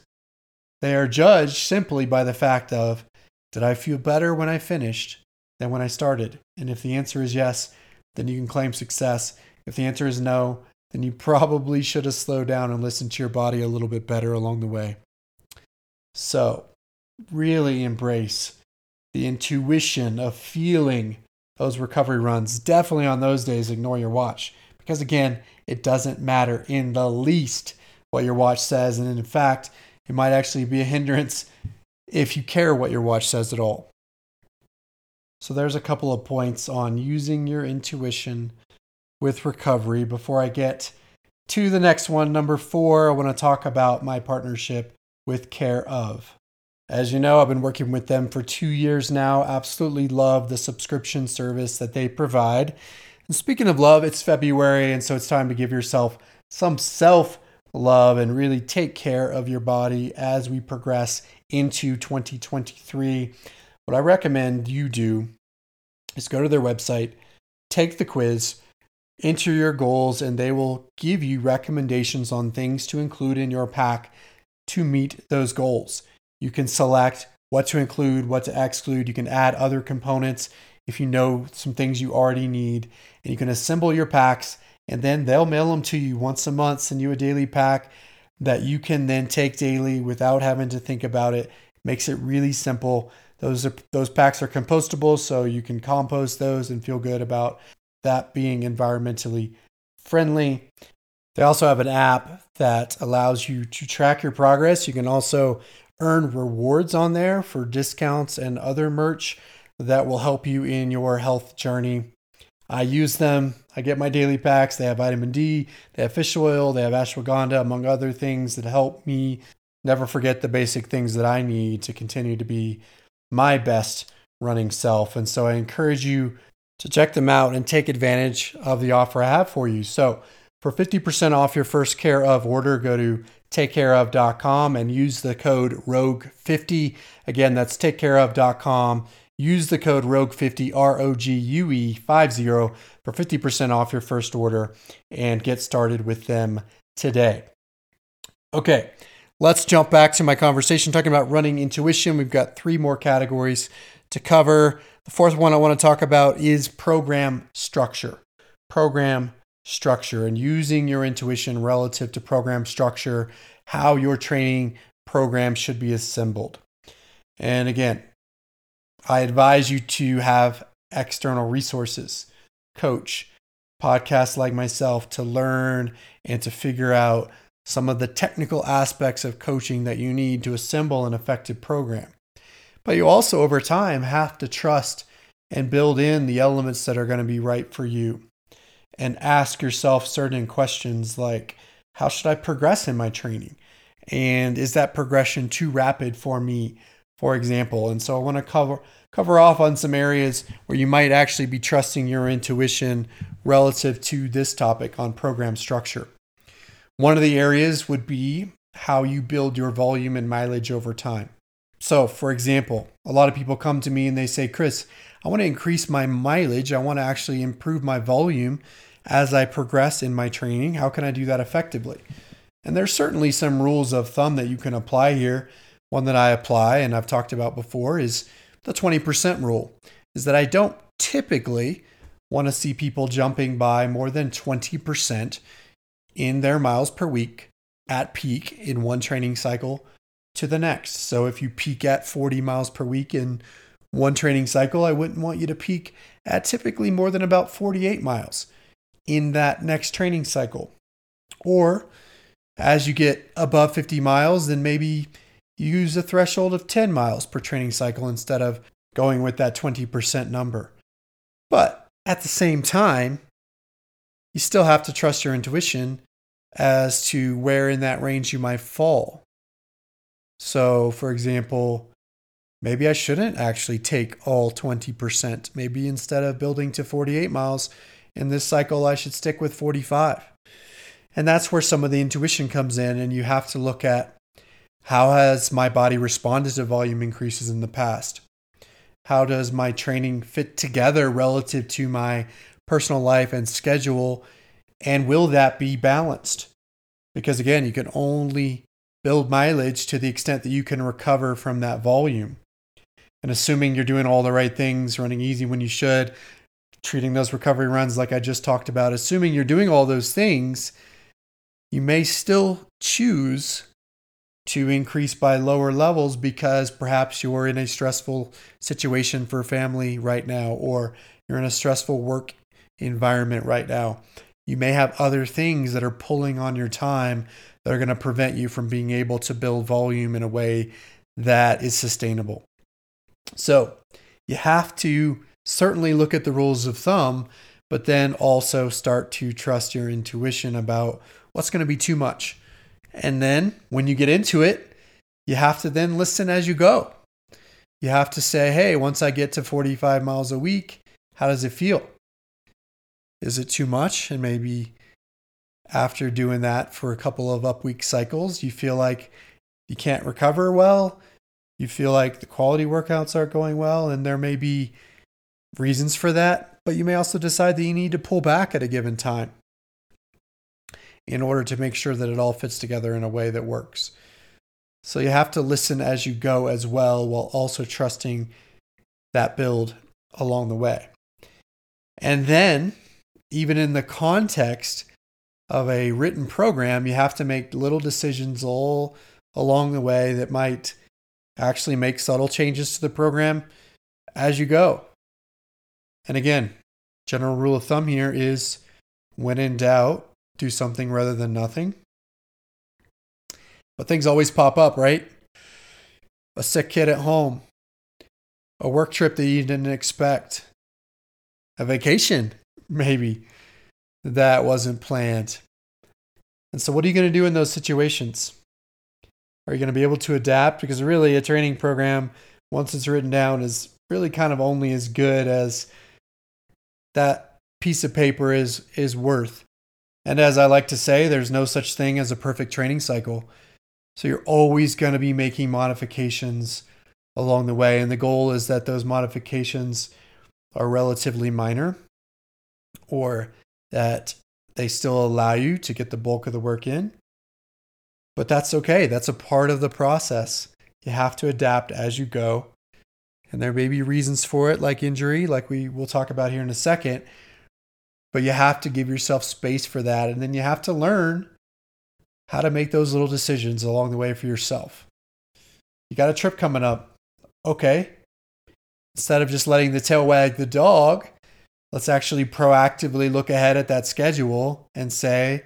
They are judged simply by the fact of did I feel better when I finished than when I started? And if the answer is yes, then you can claim success. If the answer is no, then you probably should have slowed down and listened to your body a little bit better along the way. So, really embrace the intuition of feeling those recovery runs. Definitely on those days, ignore your watch because, again, it doesn't matter in the least what your watch says. And in fact, it might actually be a hindrance if you care what your watch says at all. So, there's a couple of points on using your intuition with recovery. Before I get to the next one, number four, I want to talk about my partnership with Care of. As you know, I've been working with them for two years now. Absolutely love the subscription service that they provide. And speaking of love, it's February, and so it's time to give yourself some self love and really take care of your body as we progress into 2023. What I recommend you do is go to their website, take the quiz, enter your goals, and they will give you recommendations on things to include in your pack to meet those goals. You can select what to include, what to exclude. You can add other components if you know some things you already need. And you can assemble your packs and then they'll mail them to you once a month, send you a daily pack that you can then take daily without having to think about it. Makes it really simple. Those are, those packs are compostable, so you can compost those and feel good about that being environmentally friendly. They also have an app that allows you to track your progress. You can also earn rewards on there for discounts and other merch that will help you in your health journey. I use them. I get my daily packs. They have vitamin D, they have fish oil, they have ashwagandha, among other things that help me never forget the basic things that I need to continue to be my best running self. And so I encourage you to check them out and take advantage of the offer I have for you. So, for 50% off your first care of order, go to takecareof.com and use the code ROGUE50. Again, that's takecareof.com. Use the code ROGUE50, R O G U E 50 for 50% off your first order and get started with them today. Okay, let's jump back to my conversation talking about running intuition. We've got three more categories to cover. The fourth one I want to talk about is program structure. Program structure and using your intuition relative to program structure, how your training program should be assembled. And again, I advise you to have external resources, coach, podcasts like myself to learn and to figure out some of the technical aspects of coaching that you need to assemble an effective program. But you also, over time, have to trust and build in the elements that are going to be right for you and ask yourself certain questions like how should I progress in my training? And is that progression too rapid for me, for example? And so I want to cover cover off on some areas where you might actually be trusting your intuition relative to this topic on program structure. One of the areas would be how you build your volume and mileage over time. So, for example, a lot of people come to me and they say, Chris, I want to increase my mileage. I want to actually improve my volume as I progress in my training. How can I do that effectively? And there's certainly some rules of thumb that you can apply here. One that I apply and I've talked about before is the 20% rule is that I don't typically want to see people jumping by more than 20% in their miles per week at peak in one training cycle to the next. So if you peak at 40 miles per week in one training cycle, I wouldn't want you to peak at typically more than about 48 miles in that next training cycle. Or as you get above 50 miles, then maybe use a threshold of 10 miles per training cycle instead of going with that 20% number. But at the same time, you still have to trust your intuition as to where in that range you might fall. So, for example, maybe I shouldn't actually take all 20%. Maybe instead of building to 48 miles, in this cycle, I should stick with 45. And that's where some of the intuition comes in, and you have to look at how has my body responded to volume increases in the past? How does my training fit together relative to my personal life and schedule? And will that be balanced? Because again, you can only build mileage to the extent that you can recover from that volume. And assuming you're doing all the right things, running easy when you should, treating those recovery runs like I just talked about, assuming you're doing all those things, you may still choose to increase by lower levels because perhaps you're in a stressful situation for family right now, or you're in a stressful work environment right now. You may have other things that are pulling on your time that are going to prevent you from being able to build volume in a way that is sustainable. So, you have to certainly look at the rules of thumb, but then also start to trust your intuition about what's going to be too much. And then when you get into it, you have to then listen as you go. You have to say, hey, once I get to 45 miles a week, how does it feel? Is it too much? And maybe after doing that for a couple of up week cycles, you feel like you can't recover well. You feel like the quality workouts aren't going well, and there may be reasons for that, but you may also decide that you need to pull back at a given time in order to make sure that it all fits together in a way that works. So you have to listen as you go as well, while also trusting that build along the way. And then, even in the context of a written program, you have to make little decisions all along the way that might actually make subtle changes to the program as you go. And again, general rule of thumb here is when in doubt, do something rather than nothing. But things always pop up, right? A sick kid at home, a work trip that you didn't expect, a vacation, maybe, that wasn't planned. And so, what are you going to do in those situations? Are you going to be able to adapt? Because really, a training program, once it's written down, is really kind of only as good as that piece of paper is is worth. And as I like to say, there's no such thing as a perfect training cycle. So you're always going to be making modifications along the way. And the goal is that those modifications are relatively minor or that they still allow you to get the bulk of the work in. But that's okay. That's a part of the process. You have to adapt as you go. And there may be reasons for it, like injury, like we will talk about here in a second. But you have to give yourself space for that. And then you have to learn how to make those little decisions along the way for yourself. You got a trip coming up. Okay. Instead of just letting the tail wag the dog, let's actually proactively look ahead at that schedule and say,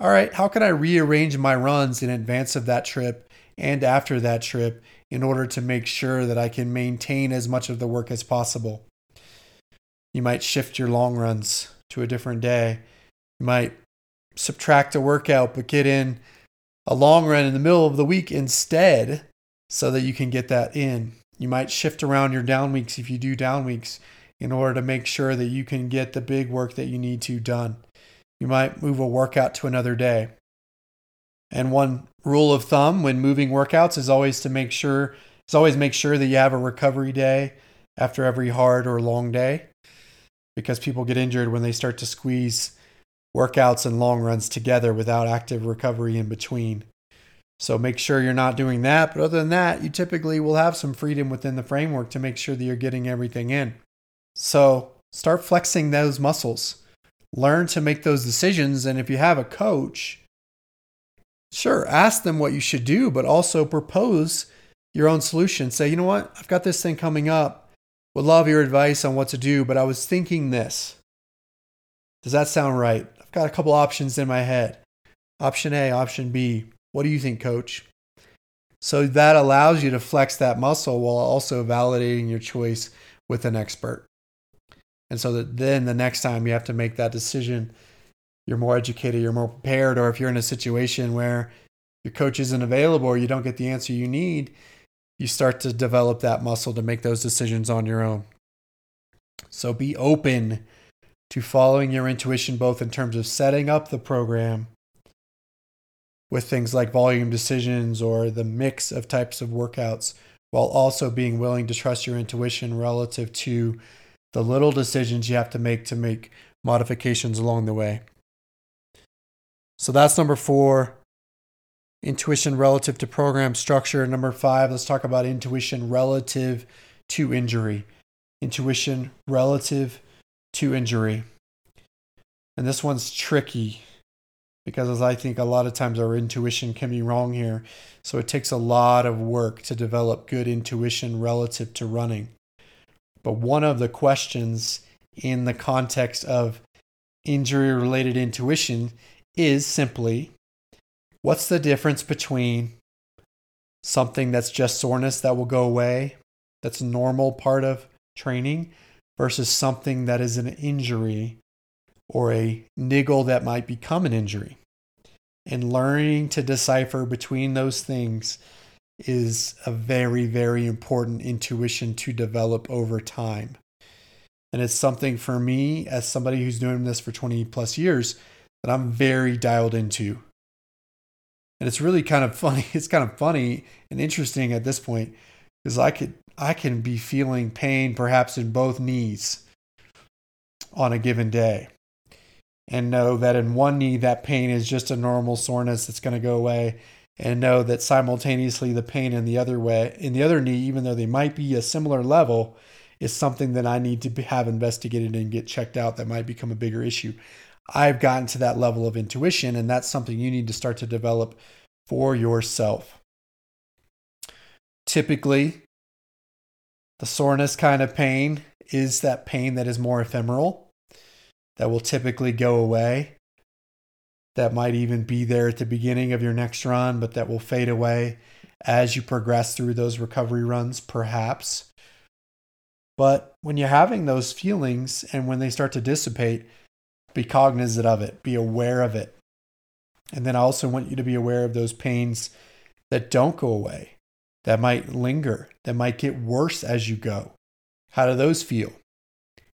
all right, how can I rearrange my runs in advance of that trip and after that trip in order to make sure that I can maintain as much of the work as possible? You might shift your long runs to a different day. You might subtract a workout, but get in a long run in the middle of the week instead so that you can get that in. You might shift around your down weeks if you do down weeks in order to make sure that you can get the big work that you need to done. You might move a workout to another day. And one rule of thumb when moving workouts is always to make sure is always make sure that you have a recovery day after every hard or long day because people get injured when they start to squeeze workouts and long runs together without active recovery in between. So make sure you're not doing that. But other than that, you typically will have some freedom within the framework to make sure that you're getting everything in. So start flexing those muscles. Learn to make those decisions. And if you have a coach, sure, ask them what you should do, but also propose your own solution. Say, you know what? I've got this thing coming up would love your advice on what to do, but I was thinking this. Does that sound right? I've got a couple options in my head. Option A, option B. What do you think, coach? So that allows you to flex that muscle while also validating your choice with an expert. And so that then the next time you have to make that decision, you're more educated, you're more prepared, or if you're in a situation where your coach isn't available or you don't get the answer you need, you start to develop that muscle to make those decisions on your own. So be open to following your intuition, both in terms of setting up the program with things like volume decisions or the mix of types of workouts, while also being willing to trust your intuition relative to the little decisions you have to make to make modifications along the way. So that's number four intuition relative to program structure. Number five, let's talk about intuition relative to injury. Intuition relative to injury. And this one's tricky because as I think a lot of times our intuition can be wrong here. So it takes a lot of work to develop good intuition relative to running. But one of the questions in the context of injury related intuition is simply what's the difference between something that's just soreness that will go away, that's a normal part of training, versus something that is an injury or a niggle that might become an injury. And learning to decipher between those things is a very, very important intuition to develop over time. And it's something for me, as somebody who's doing this for 20 plus years, that I'm very dialed into. And it's really kind of funny. It's kind of funny and interesting at this point because I could I can be feeling pain perhaps in both knees on a given day and know that in one knee that pain is just a normal soreness that's going to go away and know that simultaneously the pain in the other way in the other knee even though they might be a similar level is something that I need to have investigated and get checked out that might become a bigger issue. I've gotten to that level of intuition and that's something you need to start to develop for yourself. Typically, the soreness kind of pain is that pain that is more ephemeral that will typically go away. That might even be there at the beginning of your next run, but that will fade away as you progress through those recovery runs, perhaps. But when you're having those feelings and when they start to dissipate, be cognizant of it, be aware of it. And then I also want you to be aware of those pains that don't go away, that might linger, that might get worse as you go. How do those feel?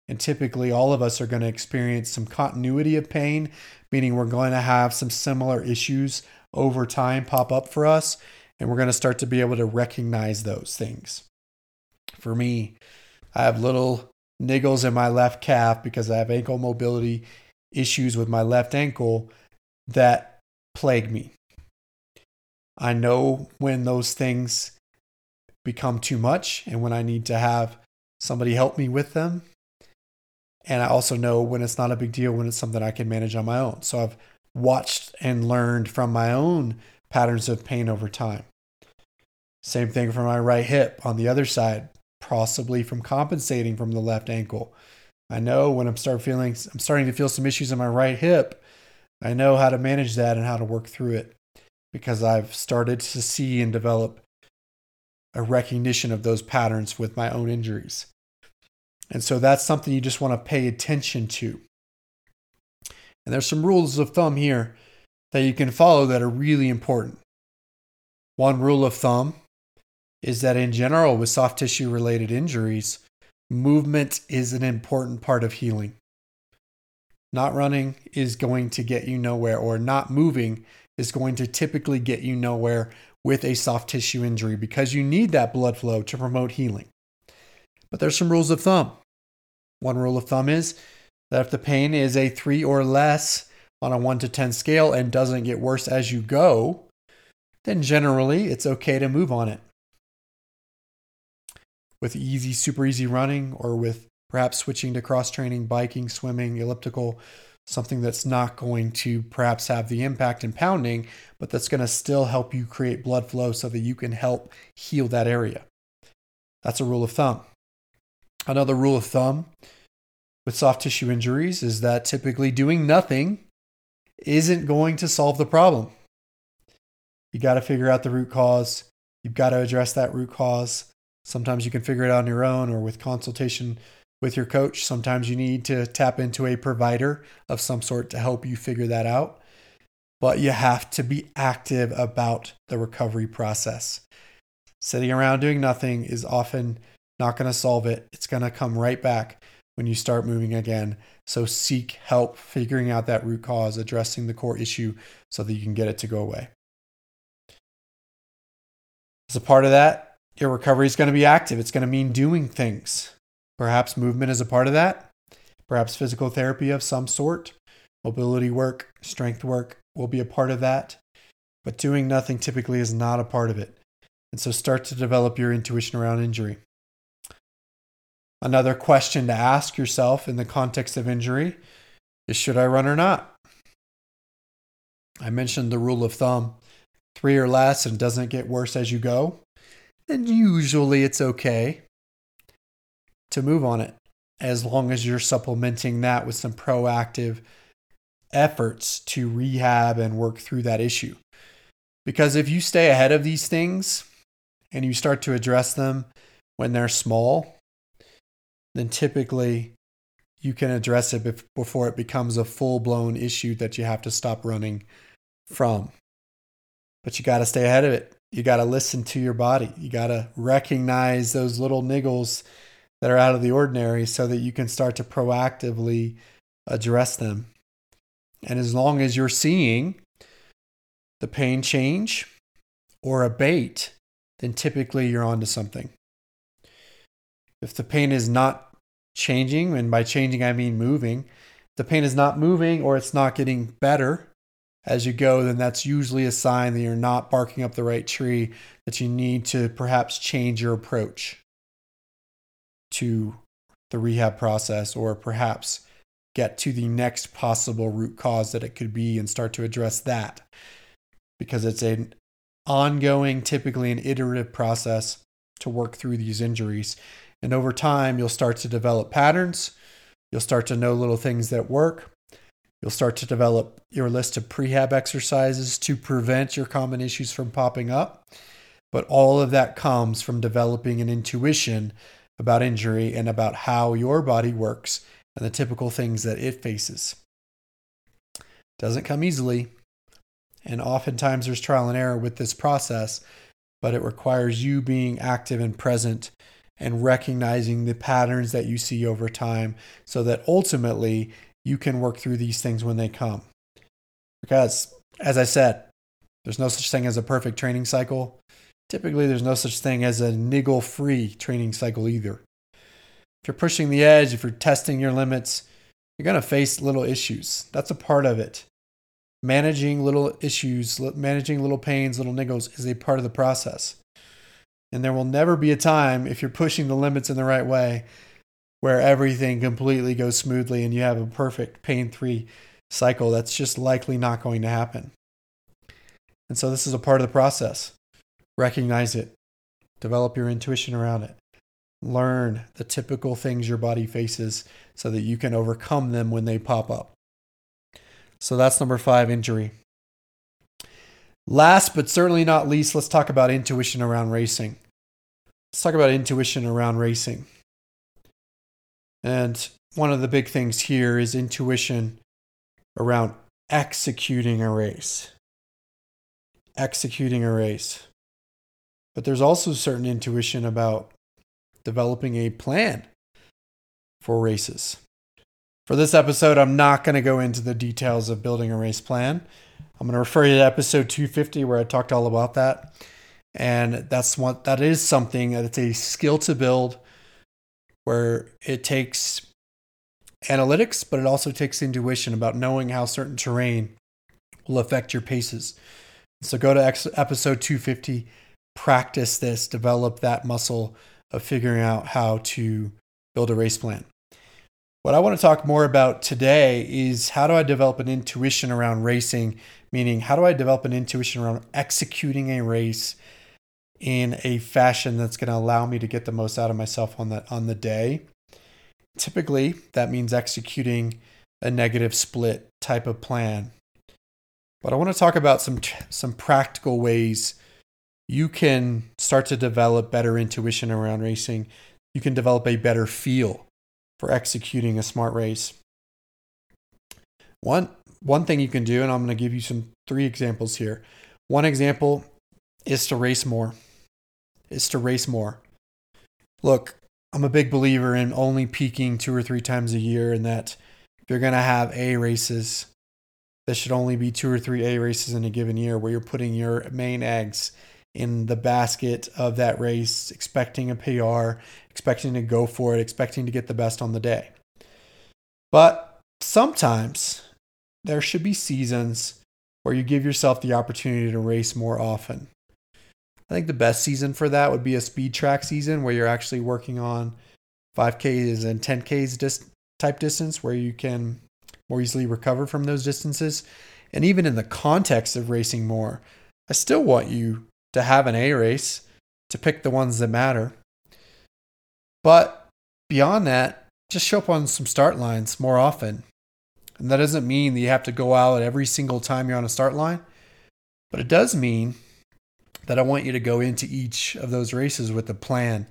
And typically, all of us are going to experience some continuity of pain, meaning we're going to have some similar issues over time pop up for us. And we're going to start to be able to recognize those things. For me, I have little niggles in my left calf because I have ankle mobility issues with my left ankle that plague me. I know when those things become too much and when I need to have somebody help me with them and I also know when it's not a big deal when it's something I can manage on my own. So I've watched and learned from my own patterns of pain over time. Same thing for my right hip on the other side, possibly from compensating from the left ankle. I know when I'm start feeling I'm starting to feel some issues in my right hip, I know how to manage that and how to work through it because I've started to see and develop a recognition of those patterns with my own injuries. And so that's something you just want to pay attention to. And there's some rules of thumb here that you can follow that are really important. One rule of thumb is that in general, with soft tissue related injuries, movement is an important part of healing. Not running is going to get you nowhere, or not moving is going to typically get you nowhere with a soft tissue injury because you need that blood flow to promote healing. But there's some rules of thumb. One rule of thumb is that if the pain is a three or less on a one to 10 scale and doesn't get worse as you go, then generally it's okay to move on it. With easy, super easy running, or with perhaps switching to cross training, biking, swimming, elliptical, something that's not going to perhaps have the impact in pounding, but that's going to still help you create blood flow so that you can help heal that area. That's a rule of thumb. Another rule of thumb with soft tissue injuries is that typically doing nothing isn't going to solve the problem. You got to figure out the root cause. You've got to address that root cause. Sometimes you can figure it out on your own or with consultation with your coach. Sometimes you need to tap into a provider of some sort to help you figure that out. But you have to be active about the recovery process. Sitting around doing nothing is often not going to solve it. It's going to come right back when you start moving again. So seek help figuring out that root cause, addressing the core issue so that you can get it to go away. As a part of that, your recovery is going to be active. It's going to mean doing things. Perhaps movement is a part of that. Perhaps physical therapy of some sort, mobility work, strength work will be a part of that. But doing nothing typically is not a part of it. And so start to develop your intuition around injury. Another question to ask yourself in the context of injury is should I run or not? I mentioned the rule of thumb three or less and doesn't get worse as you go. And usually it's okay to move on it as long as you're supplementing that with some proactive efforts to rehab and work through that issue. Because if you stay ahead of these things and you start to address them when they're small, then typically you can address it before it becomes a full blown issue that you have to stop running from. But you got to stay ahead of it. You got to listen to your body. You got to recognize those little niggles that are out of the ordinary so that you can start to proactively address them. And as long as you're seeing the pain change or abate, then typically you're onto something. If the pain is not changing, and by changing I mean moving, the pain is not moving or it's not getting better as you go, then that's usually a sign that you're not barking up the right tree, that you need to perhaps change your approach to the rehab process or perhaps get to the next possible root cause that it could be and start to address that. Because it's an ongoing typically an iterative process to work through these injuries. And over time you'll start to develop patterns. You'll start to know little things that work you'll start to develop your list of prehab exercises to prevent your common issues from popping up but all of that comes from developing an intuition about injury and about how your body works and the typical things that it faces. Doesn't come easily, and oftentimes there's trial and error with this process, but it requires you being active and present and recognizing the patterns that you see over time so that ultimately you can work through these things when they come. Because, as I said, there's no such thing as a perfect training cycle. Typically, there's no such thing as a niggle free training cycle either. If you're pushing the edge, if you're testing your limits, you're going to face little issues. That's a part of it. Managing little issues, managing little pains, little niggles is a part of the process. And there will never be a time, if you're pushing the limits in the right way, where everything completely goes smoothly and you have a perfect pain free cycle. That's just likely not going to happen. And so, this is a part of the process recognize it, develop your intuition around it, learn the typical things your body faces so that you can overcome them when they pop up. So that's number five injury. Last but certainly not least, let's talk about intuition around racing. Let's talk about intuition around racing. And one of the big things here is intuition around executing a race. Executing a race. But there's also certain intuition about developing a plan for races. For this episode, I'm not going to go into the details of building a race plan. I'm going to refer you to episode 250 where I talked all about that. And that's what that is something that it's a skill to build where it takes analytics, but it also takes intuition about knowing how certain terrain will affect your paces. So go to episode 250 practice this, develop that muscle of figuring out how to build a race plan. What I want to talk more about today is how do I develop an intuition around racing, meaning how do I develop an intuition around executing a race in a fashion that's going to allow me to get the most out of myself on that on the day. Typically, that means executing a negative split type of plan. But I want to talk about some some practical ways you can start to develop better intuition around racing. You can develop a better feel for executing a smart race. One one thing you can do, and I'm going to give you some three examples here. One example is to race more. Is to race more. Look, I'm a big believer in only peaking two or three times a year, and that if you're going to have A races, there should only be two or three A races in a given year where you're putting your main eggs in the basket of that race, expecting a PR, expecting to go for it, expecting to get the best on the day. But sometimes there should be seasons where you give yourself the opportunity to race more often. I think the best season for that would be a speed track season where you're actually working on 5Ks and 10Ks dis- type distance where you can more easily recover from those distances. And even in the context of racing more, I still want you to have an A race to pick the ones that matter. But beyond that, just show up on some start lines more often. And that doesn't mean that you have to go out every single time you're on a start line, but it does mean that I want you to go into each of those races with a plan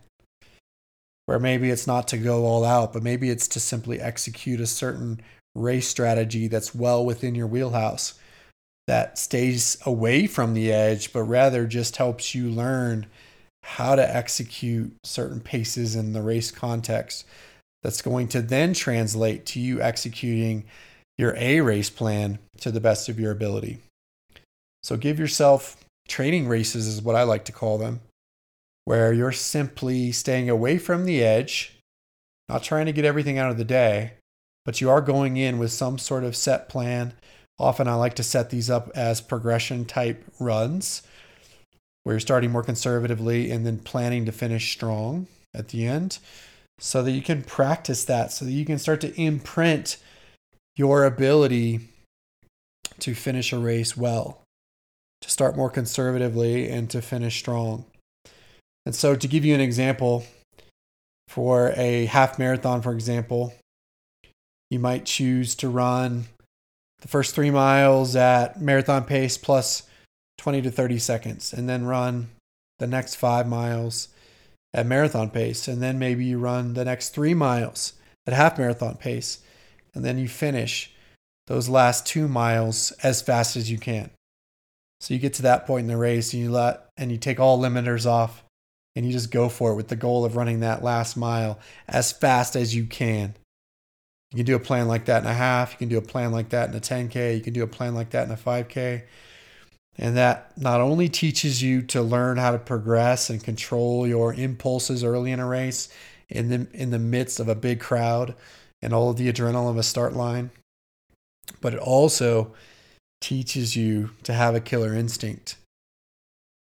where maybe it's not to go all out, but maybe it's to simply execute a certain race strategy that's well within your wheelhouse that stays away from the edge, but rather just helps you learn how to execute certain paces in the race context. That's going to then translate to you executing your A race plan to the best of your ability. So give yourself training races, is what I like to call them, where you're simply staying away from the edge, not trying to get everything out of the day, but you are going in with some sort of set plan. Often I like to set these up as progression type runs where you're starting more conservatively and then planning to finish strong at the end so that you can practice that, so that you can start to imprint your ability to finish a race well to start more conservatively and to finish strong. And so, to give you an example, for a half marathon, for example, you might choose to run the first three miles at marathon pace plus 20 to 30 seconds, and then run the next five miles at marathon pace. And then maybe you run the next three miles at half marathon pace. And then you finish those last two miles as fast as you can. So you get to that point in the race and you let and you take all limiters off and you just go for it with the goal of running that last mile as fast as you can. You can do a plan like that in a half, you can do a plan like that in a 10K, you can do a plan like that in a 5K. And that not only teaches you to learn how to progress and control your impulses early in a race in the in the midst of a big crowd and all of the adrenaline of a start line, but it also teaches you to have a killer instinct,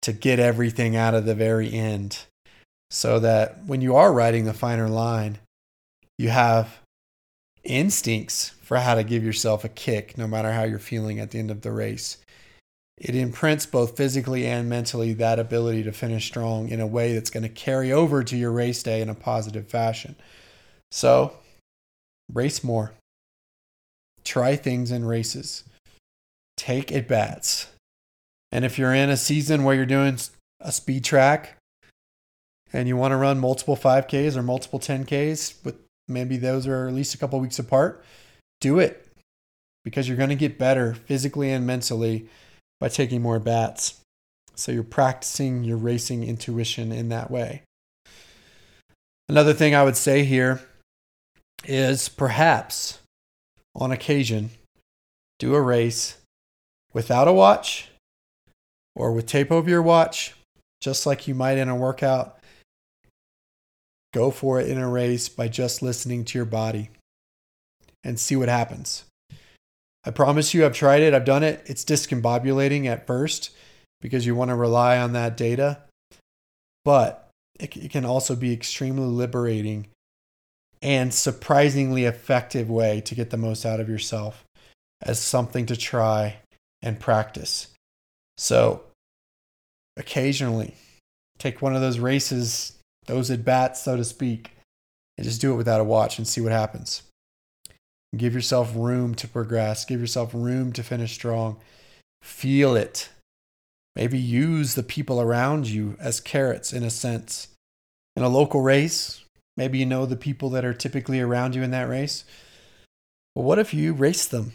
to get everything out of the very end, so that when you are riding the finer line, you have instincts for how to give yourself a kick no matter how you're feeling at the end of the race. It imprints both physically and mentally that ability to finish strong in a way that's going to carry over to your race day in a positive fashion. So, race more. Try things in races take at bats. And if you're in a season where you're doing a speed track and you want to run multiple 5Ks or multiple 10Ks, but maybe those are at least a couple weeks apart, do it because you're going to get better physically and mentally by taking more bats. So you're practicing your racing intuition in that way. Another thing I would say here is perhaps on occasion do a race without a watch or with tape over your watch, just like you might in a workout. Go for it in a race by just listening to your body and see what happens. I promise you, I've tried it, I've done it. It's discombobulating at first because you want to rely on that data, but it, it can also be extremely liberating and surprisingly effective way to get the most out of yourself as something to try and practice. So occasionally take one of those races, those at bats, so to speak, and just do it without a watch and see what happens. Give yourself room to progress, give yourself room to finish strong. Feel it. Maybe use the people around you as carrots in a sense. In a local race, maybe you know the people that are typically around you in that race. But what if you race them?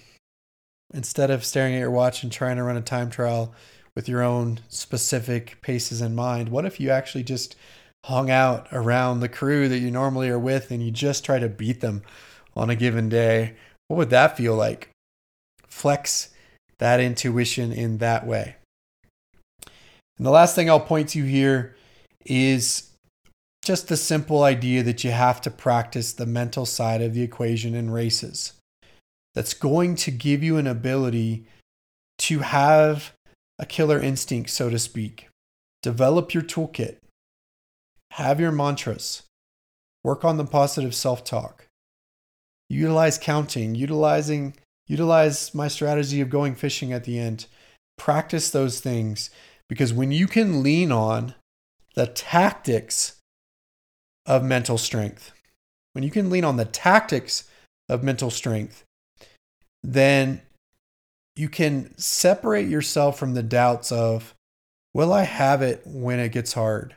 Instead of staring at your watch and trying to run a time trial with your own specific paces in mind, what if you actually just hung out around the crew that you normally are with and you just try to beat them on a given day? What would that feel like? Flex that intuition in that way. And the last thing I'll point to here is just the simple idea that you have to practice the mental side of the equation in races. That's going to give you an ability to have a killer instinct, so to speak. Develop your toolkit, have your mantras, work on the positive self talk, utilize counting, utilizing utilize my strategy of going fishing at the end. Practice those things because when you can lean on the tactics of mental strength, when you can lean on the tactics of mental strength, then you can separate yourself from the doubts of, will I have it when it gets hard?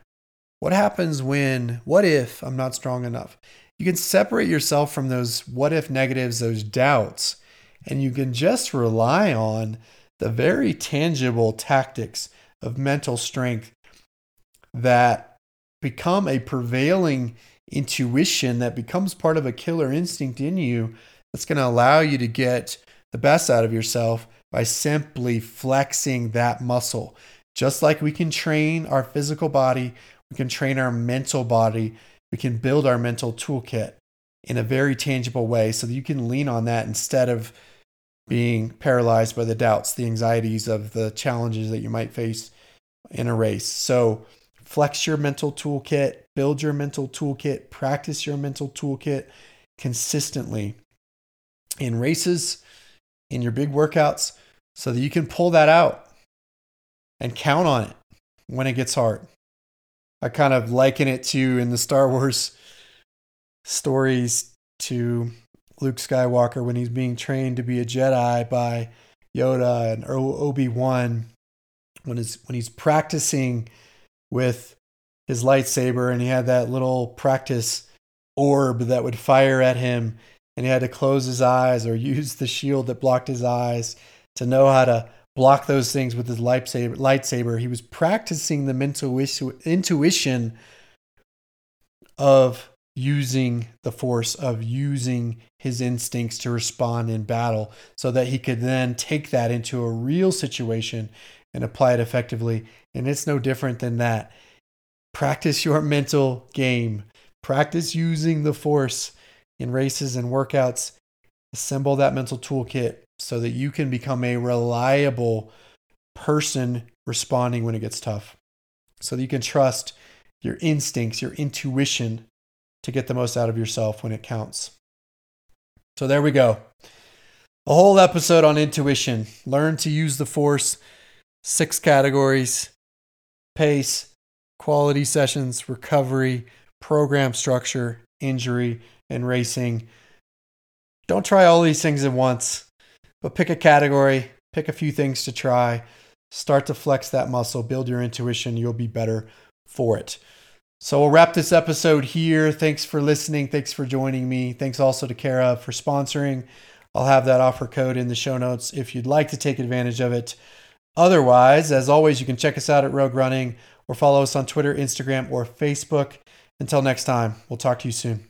What happens when, what if I'm not strong enough? You can separate yourself from those what if negatives, those doubts, and you can just rely on the very tangible tactics of mental strength that become a prevailing intuition that becomes part of a killer instinct in you that's going to allow you to get the best out of yourself by simply flexing that muscle. Just like we can train our physical body, we can train our mental body, we can build our mental toolkit in a very tangible way so that you can lean on that instead of being paralyzed by the doubts, the anxieties of the challenges that you might face in a race. So, flex your mental toolkit, build your mental toolkit, practice your mental toolkit consistently in races, in your big workouts, so that you can pull that out and count on it when it gets hard. I kind of liken it to in the Star Wars stories to Luke Skywalker when he's being trained to be a Jedi by Yoda and Obi Wan, when he's when he's practicing with his lightsaber, and he had that little practice orb that would fire at him, and he had to close his eyes or use the shield that blocked his eyes to know how to block those things with his lightsaber. Lightsaber. He was practicing the mental intuition of using the force of using his instincts to respond in battle so that he could then take that into a real situation and apply it effectively. And it's no different than that. Practice your mental game, practice using the force in races and workouts. Assemble that mental toolkit so that you can become a reliable person responding when it gets tough. So that you can trust your instincts, your intuition to get the most out of yourself when it counts. So there we go. A whole episode on intuition. Learn to use the force, six categories pace, quality sessions, recovery, program structure, injury, and racing. Don't try all these things at once, but pick a category, pick a few things to try, start to flex that muscle, build your intuition. You'll be better for it. So we'll wrap this episode here. Thanks for listening. Thanks for joining me. Thanks also to Kara for sponsoring. I'll have that offer code in the show notes if you'd like to take advantage of it. Otherwise, as always, you can check us out at Rogue Running or follow us on Twitter, Instagram, or Facebook. Until next time, we'll talk to you soon.